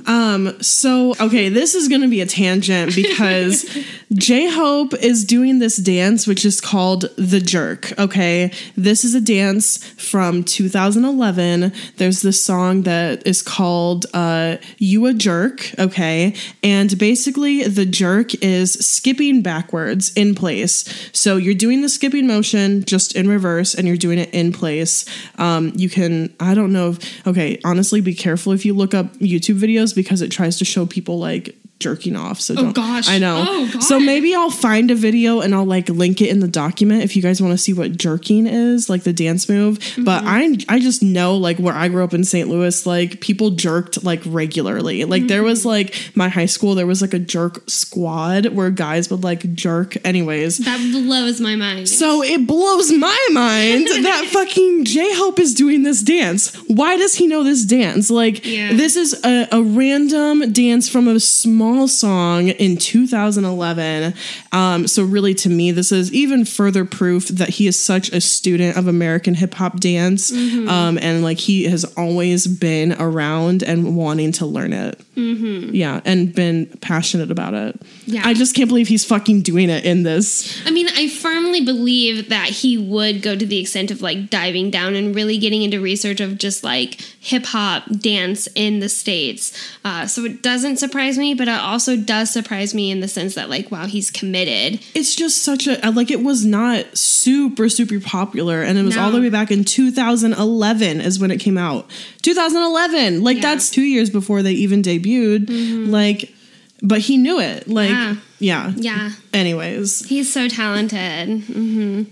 Um, so okay, this is gonna be a tangent because J Hope is doing this dance which is called the jerk. Okay. This is a dance from 2011. There's this song that is called uh You a Jerk, okay? And basically the jerk is skipping backwards in place. So you're doing the skipping motion just in reverse and you're doing it in place. Um, you can I don't know if okay, honestly be careful if you look up YouTube videos because it tries to show people like jerking off. So oh, don't, gosh. I know. Oh, God. So maybe I'll find a video and I'll like link it in the document if you guys want to see what jerking is, like the dance move. But mm-hmm. I I just know like where I grew up in St. Louis, like people jerked like regularly. Like there was mm-hmm. like my high school, there was like a jerk squad where guys would like jerk. Anyways, That blows my mind. so it blows my mind that fucking J Hope is doing this dance. Why does he know this dance? Like, Yeah. this is a, a random dance from a small song in 2011. Um, so, really, to me, this is even further proof that he is such a student of American hip hop dance. Um, and like, he has always been around and wanting to learn it. Yeah, and been passionate about it. Yeah. I just can't believe he's fucking doing it in this. I mean, I firmly believe that he would go to the extent of like diving down and really getting into research of just like hip hop dance in the States. Uh, so it doesn't surprise me, but also does surprise me in the sense that, like, wow, he's committed. it's just such a like it was not super super popular and it was all the way back in 2011 is when it came out 2011 like Yeah. that's two years before they even debuted like but he knew it like Yeah. yeah Yeah. anyways He's so talented. hmm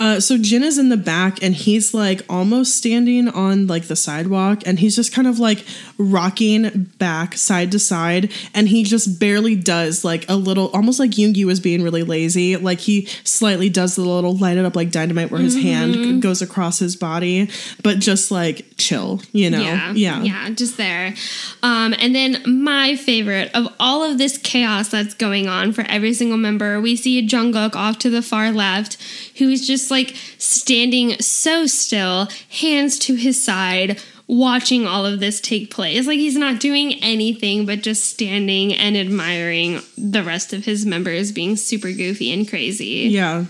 Uh, so Jin is in the back and he's like almost standing on like the sidewalk and he's just kind of like rocking back side to side and he just barely does like a little almost like Yoongi was being really lazy. Like he slightly does the little light it up like dynamite where his hand goes across his body but just like chill you know? Yeah, yeah. Yeah, just there. Um, and then my favorite of all of this chaos that's going on for every single member, we see Jungkook off to the far left, who is just like standing so still, hands to his side. Watching all of this take place. Like he's not doing anything but just standing and admiring the rest of his members being super goofy and crazy. Yeah.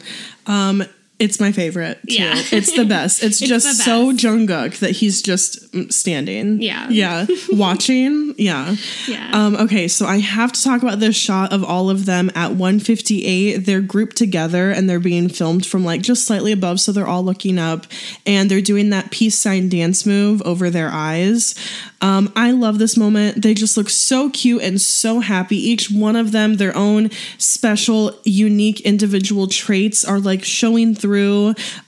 Um it's my favorite too. Yeah. It's the best. It's, It's just the so. Jungkook that he's just standing. Yeah. Yeah. Watching. Yeah. Yeah. Um, okay, so I have to talk about this shot of all of them at 158. They're grouped together and they're being filmed from like just slightly above, so they're all looking up and they're doing that peace sign dance move over their eyes. Um, I love this moment. They just look so cute and so happy. Each one of them, their own special, unique, individual traits are like showing through.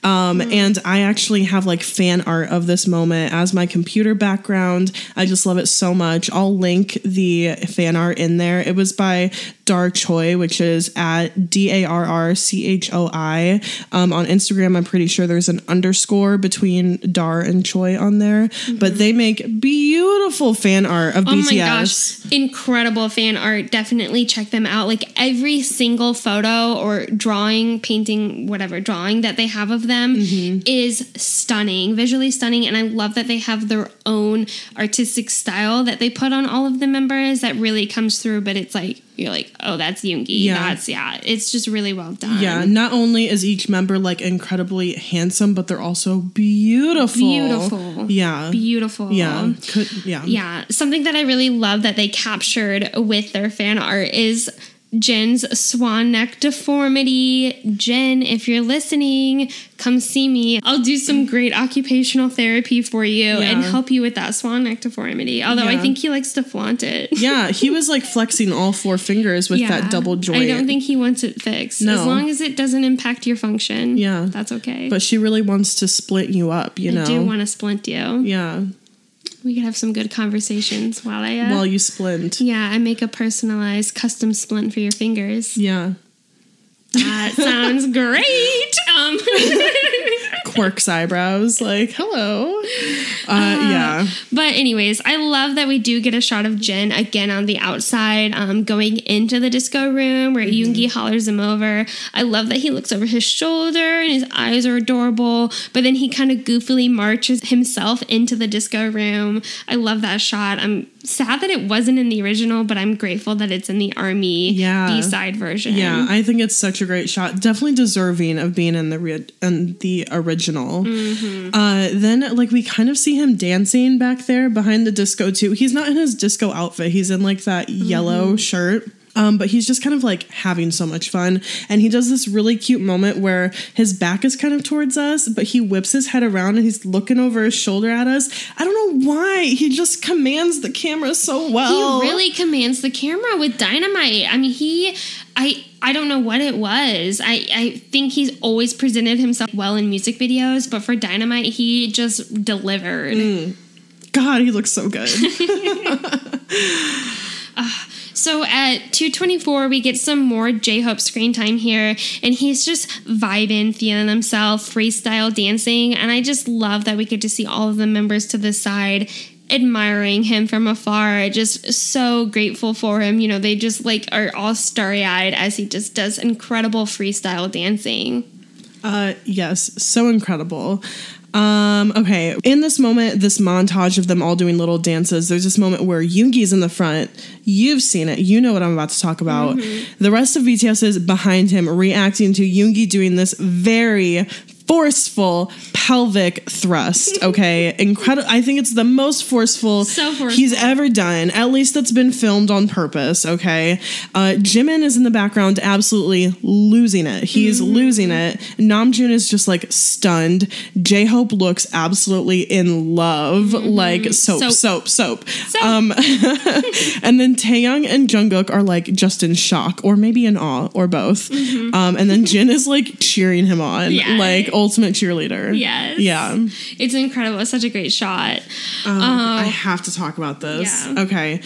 Um, And I actually have like fan art of this moment as my computer background. I just love it so much. I'll link the fan art in there. It was by Dar Choi, which is at D A R R C H O I. Um, on Instagram, I'm pretty sure there's an underscore between Dar and Choi on there. But they make beautiful fan art of Oh BTS. my gosh, incredible fan art. Definitely check them out. Like every single photo or drawing, painting, whatever drawing that they have of them Mm-hmm. is stunning, visually stunning. And I love that they have their own artistic style that they put on all of the members that really comes through. But it's like, you're like, oh, that's Yoongi. Yeah. That's, yeah, it's just really well done. Yeah, not only is each member like incredibly handsome, but they're also beautiful. Beautiful. Yeah. Beautiful. Yeah. Could, yeah. Yeah, something that I really love that they captured with their fan art is Jin's swan neck deformity. Jin, if you're listening, come see me. I'll do some great occupational therapy for you and help you with that swan neck deformity. Although I think he likes to flaunt it. Yeah, he was like flexing all four fingers with that double joint. I don't think he wants it fixed. No. As long as it doesn't impact your function. Yeah. That's okay. But she really wants to split you up, you know. I do want to splint you. yeah. We could have some good conversations while I uh, While you splint. Yeah, I make a personalized custom splint for your fingers. Yeah. That sounds great. Um, Quirks eyebrows. Like, hello. Uh, yeah. but anyways, I love that we do get a shot of Jin again on the outside, um, going into the disco room where Yoongi hollers him over. I love that he looks over his shoulder and his eyes are adorable. But then he kind of goofily marches himself into the disco room. I love that shot. I'm sad that it wasn't in the original, but I'm grateful that it's in the army Yeah. B side version. Yeah, I think it's such a great shot. Definitely deserving of being in the re- in the original. Mm-hmm. Uh, then, like, we kind of see him dancing back there behind the disco too. He's not in his disco outfit. He's in like that Mm-hmm. yellow shirt. Um, but he's just kind of like having so much fun. And he does this really cute moment where his back is kind of towards us, but he whips his head around and he's looking over his shoulder at us. I don't know why. He just commands the camera so well. He really commands the camera with dynamite. I mean, he, I, I don't know what it was. I, I think he's always presented himself well in music videos, but for dynamite, he just delivered. Mm. God, he looks so good. So at 224, we get some more J Hope screen time here, and he's just vibing, feeling himself, freestyle dancing. And I just love that we get to see all of the members to the side admiring him from afar just so grateful for him you know they just like are all starry-eyed as he just does incredible freestyle dancing Uh, yes, so incredible. Um, okay, in this moment, this montage of them all doing little dances, there's this moment where Yoongi's in the front. You've seen it. You know what I'm about to talk about. The rest of BTS is behind him, reacting to Yoongi doing this very forceful pelvic thrust. Okay, incredible. I think it's the most forceful, So forceful. he's ever done. At least that's been filmed on purpose. Okay, uh, Jimin is in the background, absolutely losing it. He's Mm-hmm. losing it. Namjoon is just like stunned. J Hope looks absolutely in love, like soap, Mm-hmm. Soap. soap, soap. Soap. Um, and then Taehyung and Jungkook are like just in shock, or maybe in awe, or both. Um, and then Jin is like cheering him on, Mm-hmm. Yeah. like ultimate cheerleader. Yes. Yeah. It's incredible. It's such a great shot. Um, I um, have to talk about this. Yeah. Okay.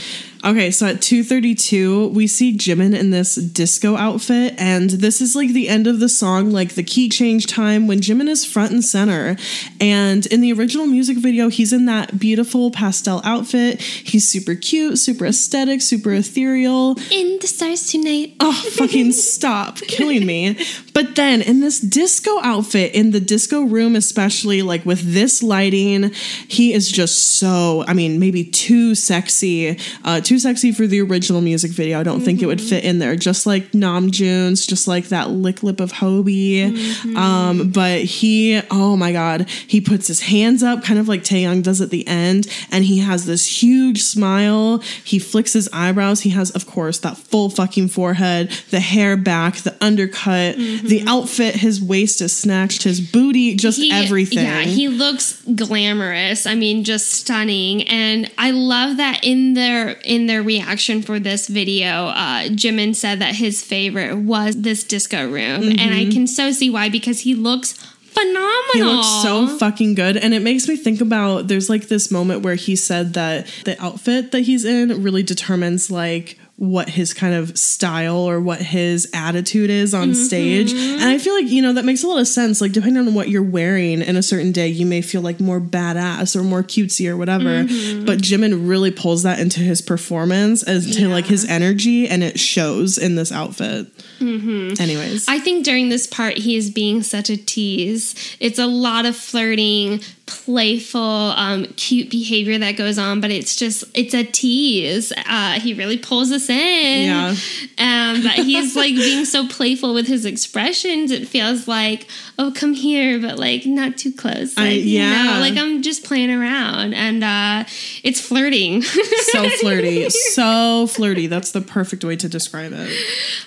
Okay, so at 232, we see Jimin in this disco outfit, and this is like the end of the song, like the key change time when Jimin is front and center. And in the original music video, he's in that beautiful pastel outfit. He's super cute, super aesthetic, super ethereal. In the stars tonight. Oh, fucking stop killing me. But then in this disco outfit, in the disco room, especially like with this lighting, he is just so, I mean, maybe too sexy, uh, too sexy for the original music video. I don't think it would mm-hmm. fit in there. Just like Namjoon's, just like that lick lip of Hobi. Mm-hmm. Um, but he, oh my God, he puts his hands up, kind of like Taehyung does at the end, and he has this huge smile. He flicks his eyebrows. He has, of course, that full fucking forehead, the hair back, the undercut, the mm-hmm. outfit. His waist is snatched, his booty, just He- everything. Yeah, he looks glamorous. I mean, just stunning. And I love that in their in their reaction for this video, uh, Jimin said that his favorite was this disco room, and Mm-hmm. I can so see why because he looks phenomenal. He looks so fucking good. And it makes me think about there's like this moment where he said that the outfit that he's in really determines like what his kind of style or what his attitude is on mm-hmm. stage. And I feel like, you know, that makes a lot of sense. Like, depending on what you're wearing in a certain day, you may feel like more badass or more cutesy or whatever. Mm-hmm. But Jimin really pulls that into his performance as to like his energy, and it shows in this outfit. Mm-hmm. Anyways. I think during this part, he is being such a tease. It's a lot of flirting, playful, um, cute behavior that goes on, but it's just, it's a tease. Uh, he really pulls us in. Yeah. Um, but he's like being so playful with his expressions. It feels like, oh, come here, but like not too close. Like, I- you know, yeah. like I'm just playing around. And uh, it's flirting. so flirty. So flirty. That's the perfect way to describe it.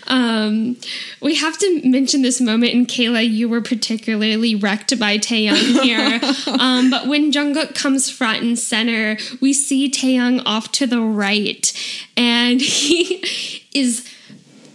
Um, we have to mention this moment, and Kayla, you were particularly wrecked by Taehyung here. Um, but when Jungkook comes front and center, we see Taehyung off to the right, and he is.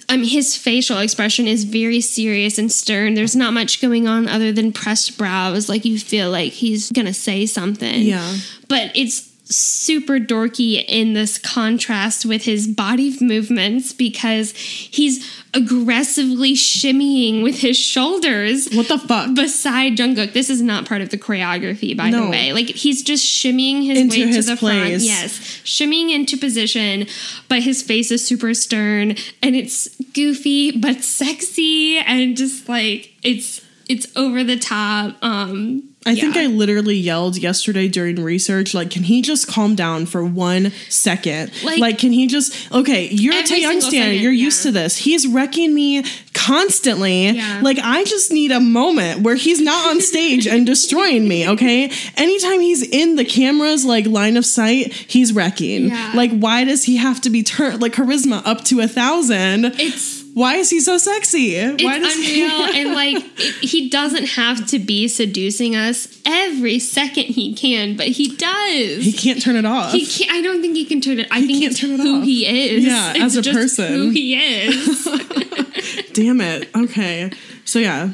I mean, his facial expression is very serious and stern. There's not much going on other than pressed brows. Like you feel like he's gonna say something. Yeah. But it's super dorky in this contrast with his body movements because he's aggressively shimmying with his shoulders What the fuck? beside Jungkook. This is not part of the choreography, by No. the way. Like he's just shimmying his Into way his to the front. Yes, shimmying into position, but his face is super stern and it's goofy but sexy and just like it's it's over the top. Um, I think. I literally yelled yesterday during research, like, can he just calm down for one second? Like, Like- can he just, okay, you're a Every Taehyung single stan, second, you're used to this. He's wrecking me constantly. Yeah. Like, I just need a moment where he's not on stage and destroying me, okay? Anytime he's in the camera's, like, line of sight, he's wrecking. Yeah. Like, why does he have to be turned, like, charisma up to a thousand? it's why is he so sexy? It's why does he- unreal, and like it, he doesn't have to be seducing us every second he can, but he does. he can't turn it off. He can't, I don't think he can turn it. I think can't it's turn it who off. he is. Yeah, It's as a person. who he is. Damn it. Okay. So yeah,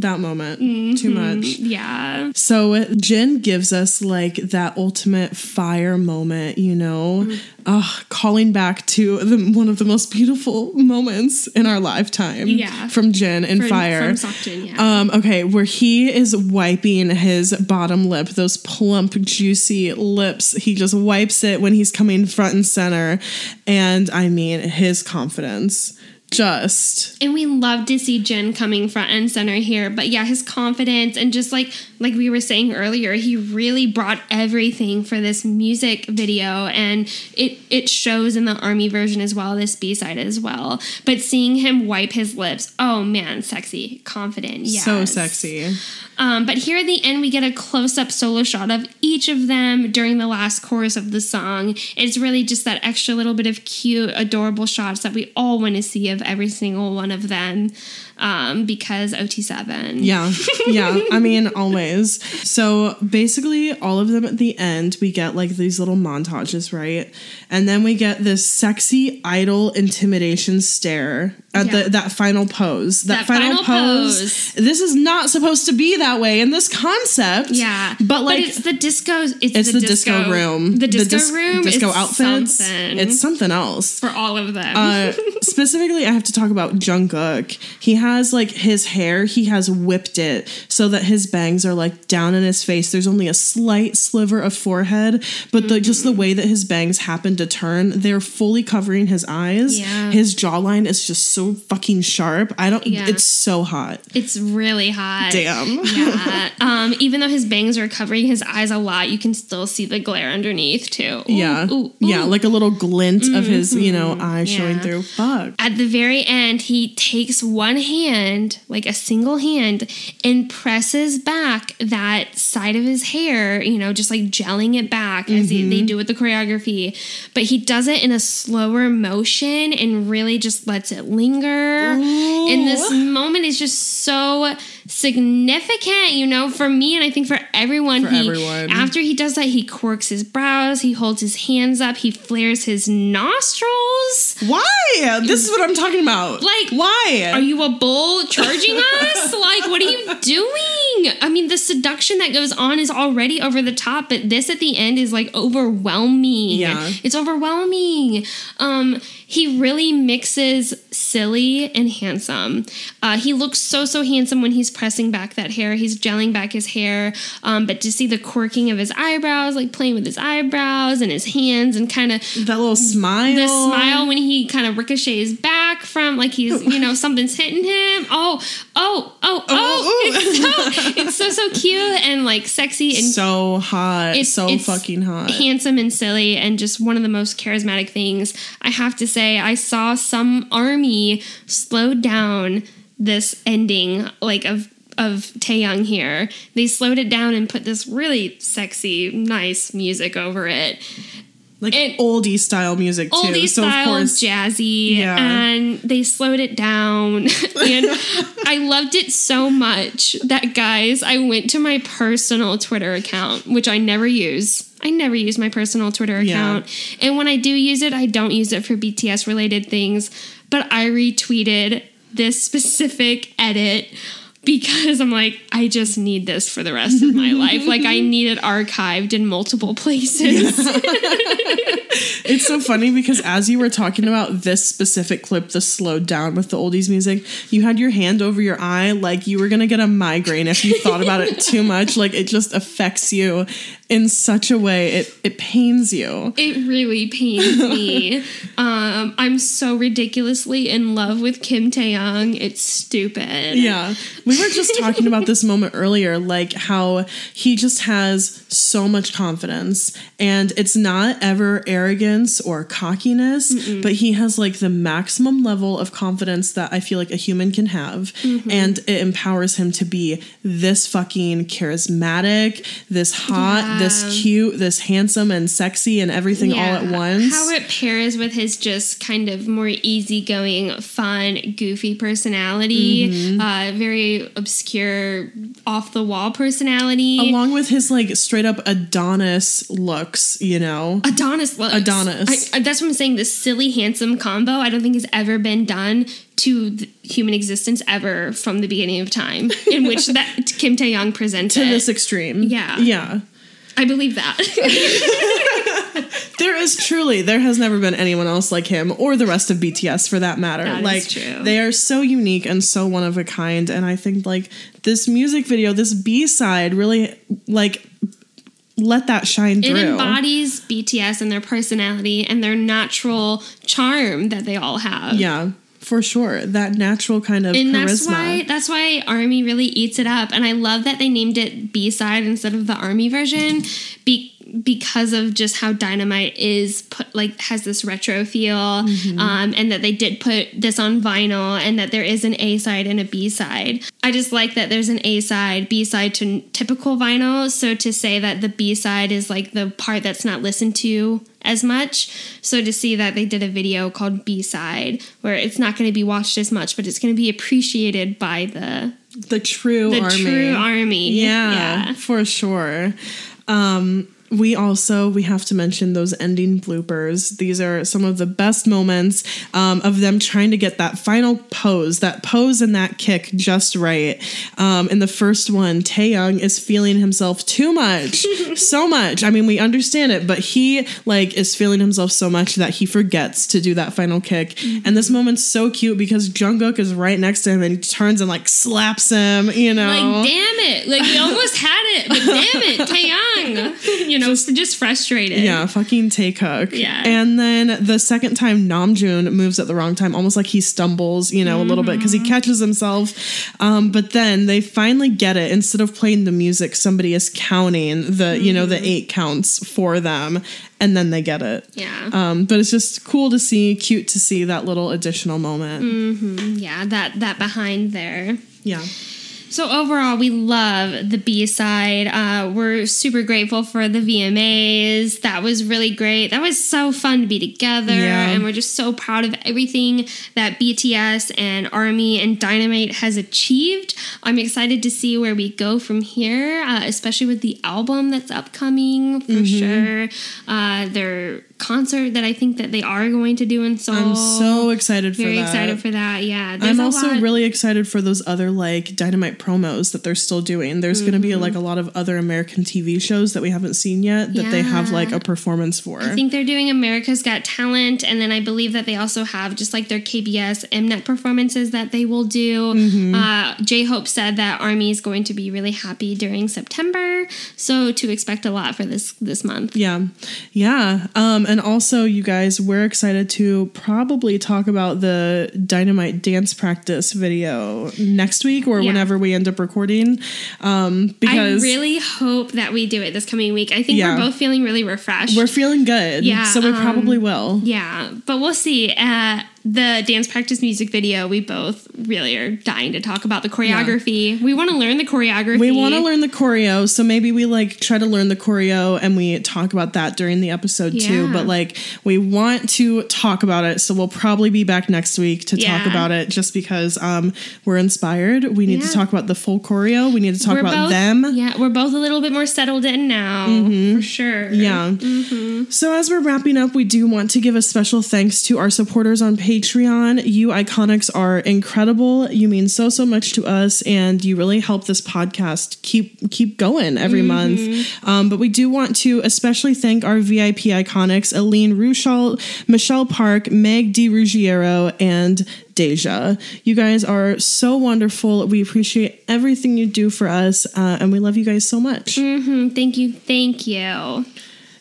that moment. Too mm-hmm. much. yeah, So Jin gives us like that ultimate fire moment, you know, Ugh, calling back to the, one of the most beautiful moments in our lifetime. Yeah. From Jin and from, Fire. from Seokjin, yeah. Um, okay, where he is wiping his bottom lip, those plump, juicy lips. He just wipes it when he's coming front and center. And I mean, his confidence just And we love to see Jin coming front and center here. But yeah, his confidence and just like like we were saying earlier, he really brought everything for this music video and it it shows in the army version as well, this B-side as well. But seeing him wipe his lips, oh man, sexy, confident, yes. so sexy. Um, but here at the end, we get a close up solo shot of each of them during the last chorus of the song. It's really just that extra little bit of cute, adorable shots that we all want to see of every single one of them um, because OT7. Yeah, yeah. I mean, always. So basically, all of them at the end, we get like these little montages, right? And then we get this sexy idol intimidation stare at Yeah. the that final pose. That, That final, final pose, pose. This is not supposed to be that way in this concept. Yeah, but like. it's the disco. It's, it's the, disco, room. The disco dis- room. Disco is outfits. Something It's something else. for all of them. Uh, specifically, I have to talk about Jungkook. He has like his hair, he has whipped it so that his bangs are like down in his face. There's only a slight sliver of forehead, but the, just the way that his bangs happen to turn, they're fully covering his eyes. Yeah. His jawline is just so fucking sharp. I don't, Yeah. it's so hot. it's really hot. Damn. Yeah. um, even though his bangs are covering his eyes a lot, you can still see the glare underneath too. Ooh, Yeah. ooh, Yeah. Like a little glint of his, you know, eyes showing through. Fuck. At the very end, he takes one hand, like a single hand, and presses back that side of his hair, you know, just like gelling it back as he, they mm-hmm. do with the choreography. But he does it in a slower motion and really just lets it linger. And this moment is just so significant, you know, for me and I think for everyone. For he, everyone. After he does that, he quirks his brows, he holds his hands up, he flares his nostrils. Why? This is what I'm talking about. Like, why? Are you a charging us? like, what are you doing? I mean, the seduction that goes on is already over the top, but this at the end is like overwhelming. Yeah. It's overwhelming. Um, he really mixes silly and handsome. Uh, he looks so, so handsome when he's pressing back that hair. He's gelling back his hair. Um, but to see the quirking of his eyebrows, like playing with his eyebrows and his hands and kind of that little smile. the smile when he kind of ricochets back from like he's you know something's hitting him oh oh oh oh, ooh. It's, so, it's so so cute and like sexy and so hot. it's so it's fucking hot. handsome and silly and just one of the most charismatic things i have to say i saw some army slow down this ending like of of Taehyung here. They slowed it down and put this really sexy, nice music over it. like it- oldie style music too. oldie so style, of course, jazzy, Yeah. and they slowed it down. and I loved it so much that, guys, I went to my personal Twitter account, which I never use. I never use my personal Twitter Yeah. account. And when I do use it, I don't use it for BTS related things, but I retweeted this specific edit because I'm like, I just need this for the rest of my life. Like, I need it archived in multiple places. it's so funny because as you were talking about this specific clip, the slowed down with the oldies music, you had your hand over your eye like you were gonna get a migraine if you thought about it too much. Like it just affects you in such a way it it pains you. It really pains me. um, I'm so ridiculously in love with Kim Taehyung. It's stupid. Yeah. We were just talking about this moment earlier, like how he just has so much confidence and it's not ever arrogance or cockiness, but he has like the maximum level of confidence that I feel like a human can have. And it empowers him to be this fucking charismatic, this hot, this cute, this handsome and sexy and everything all at once. How it pairs with his just kind of more easygoing, fun, goofy personality, Mm-hmm. uh, very obscure, off the wall personality. Along with his like straight up Adonis looks, you know? Adonis looks. Adonis. I, that's what I'm saying. This silly, handsome combo, I don't think has ever been done to human existence ever from the beginning of time, in which that Kim Taehyung presented. to this extreme. Yeah. Yeah. I believe that. There is truly, there has never been anyone else like him or the rest of BTS for that matter. That like true. they are so unique and so one of a kind. And I think like this music video, this B side really like let that shine through. it embodies BTS and their personality and their natural charm that they all have. yeah. For sure. That natural kind of and charisma. that's why that's why Army really eats it up. And I love that they named it B side instead of the Army version, be, because of just how Dynamite is put like has this retro feel, Mm-hmm. um, and that they did put this on vinyl, and that there is an A side and a B side. I just like that there's an A side, B side to typical vinyl. So to say that the B side is like the part that's not listened to as much. So to see that they did a video called B side, where it's not going to be watched as much, but it's going to be appreciated by the the true the army. true army. Yeah, yeah. for sure. Um, we also we have to mention those ending bloopers. These are some of the best moments um, of them trying to get that final pose, that pose and that kick just right. Um, in the first one, Taehyung is feeling himself too much, so much. I mean, we understand it, but he like is feeling himself so much that he forgets to do that final kick. And this moment's so cute because Jungkook is right next to him and he turns and like slaps him. You know, Like damn it! Like you almost had it, but damn it, Taehyung. You know, just, frustrated. Yeah, fucking Taekook. Yeah. And then the second time Namjoon moves at the wrong time, almost like he stumbles, you know, a little bit because Mm-hmm. he catches himself. Um, but then they finally get it. Instead of playing the music, somebody is counting the, you know, Mm-hmm. the eight counts for them. And then they get it. Yeah. Um, but it's just cool to see, cute to see that little additional moment. Mm. yeah. That that behind there. Yeah. So overall, we love the B side. Uh, we're super grateful for the VMAs. That was really great. That was so fun to be together, Yeah. and we're just so proud of everything that BTS and Army and Dynamite has achieved. I'm excited to see where we go from here, uh, especially with the album that's upcoming for sure. Uh, their concert that I think that they are going to do in Seoul. I'm so excited for very that. excited for that. Yeah, There's I'm also lot- really excited for those other like Dynamite promos that they're still doing. There's going to be like a lot of other American TV shows that we haven't seen yet that they have like a performance for. I think they're doing America's Got Talent, and then I believe that they also have just like their KBS Mnet performances that they will do. Mm-hmm. Uh, J Hope said that Army is going to be really happy during September, so to expect a lot for this this month. yeah. Yeah. Um, and also, you guys, we're excited to probably talk about the Dynamite dance practice video next week or Yeah. whenever we end up recording. Um, I because really hope that we do it this coming week. I think Yeah. we're both feeling really refreshed. we're feeling good. Yeah, So we um, probably will. yeah, but we'll see. Uh, the dance practice music video, we both really are dying to talk about the choreography. We want to learn the choreography. We want to learn the choreo, so maybe we like try to learn the choreo and we talk about that during the episode too. But like we want to talk about it, so we'll probably be back next week to talk about it just because um we're inspired. We need to talk about the full choreo. We need to talk We're about both, them. Mm-hmm. Yeah, we're both a little bit more settled in now, for sure. Yeah. So as we're wrapping up, we do want to give a special thanks to our supporters on Patreon. You iconics are incredible. You mean so so much to us, and you really help this podcast keep keep going every month. Um, but we do want to especially thank our VIP iconics: Aline Ruschel, Michelle Park, Meg DiRuggiero, and Deja. You guys are so wonderful. We appreciate everything you do for us, uh, and we love you guys so much. Mhm, Thank you. Thank you.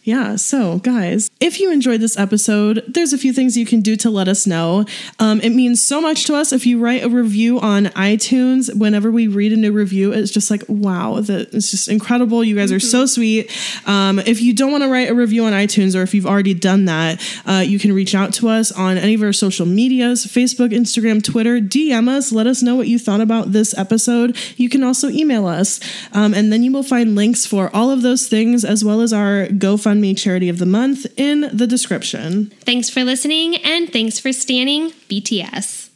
Yeah, so guys, if you enjoyed this episode, there's a few things you can do to let us know. Um, it means so much to us if you write a review on iTunes. Whenever we read a new review, it's just like, wow, that it's just incredible. You guys are so sweet. Um, if you don't want to write a review on iTunes, or if you've already done that, uh, you can reach out to us on any of our social medias Facebook, Instagram, Twitter. DM us. Let us know what you thought about this episode. You can also email us. Um, and then you will find links for all of those things, as well as our GoFundMe charity of the month in the description. Thanks for listening, and thanks for stanning BTS.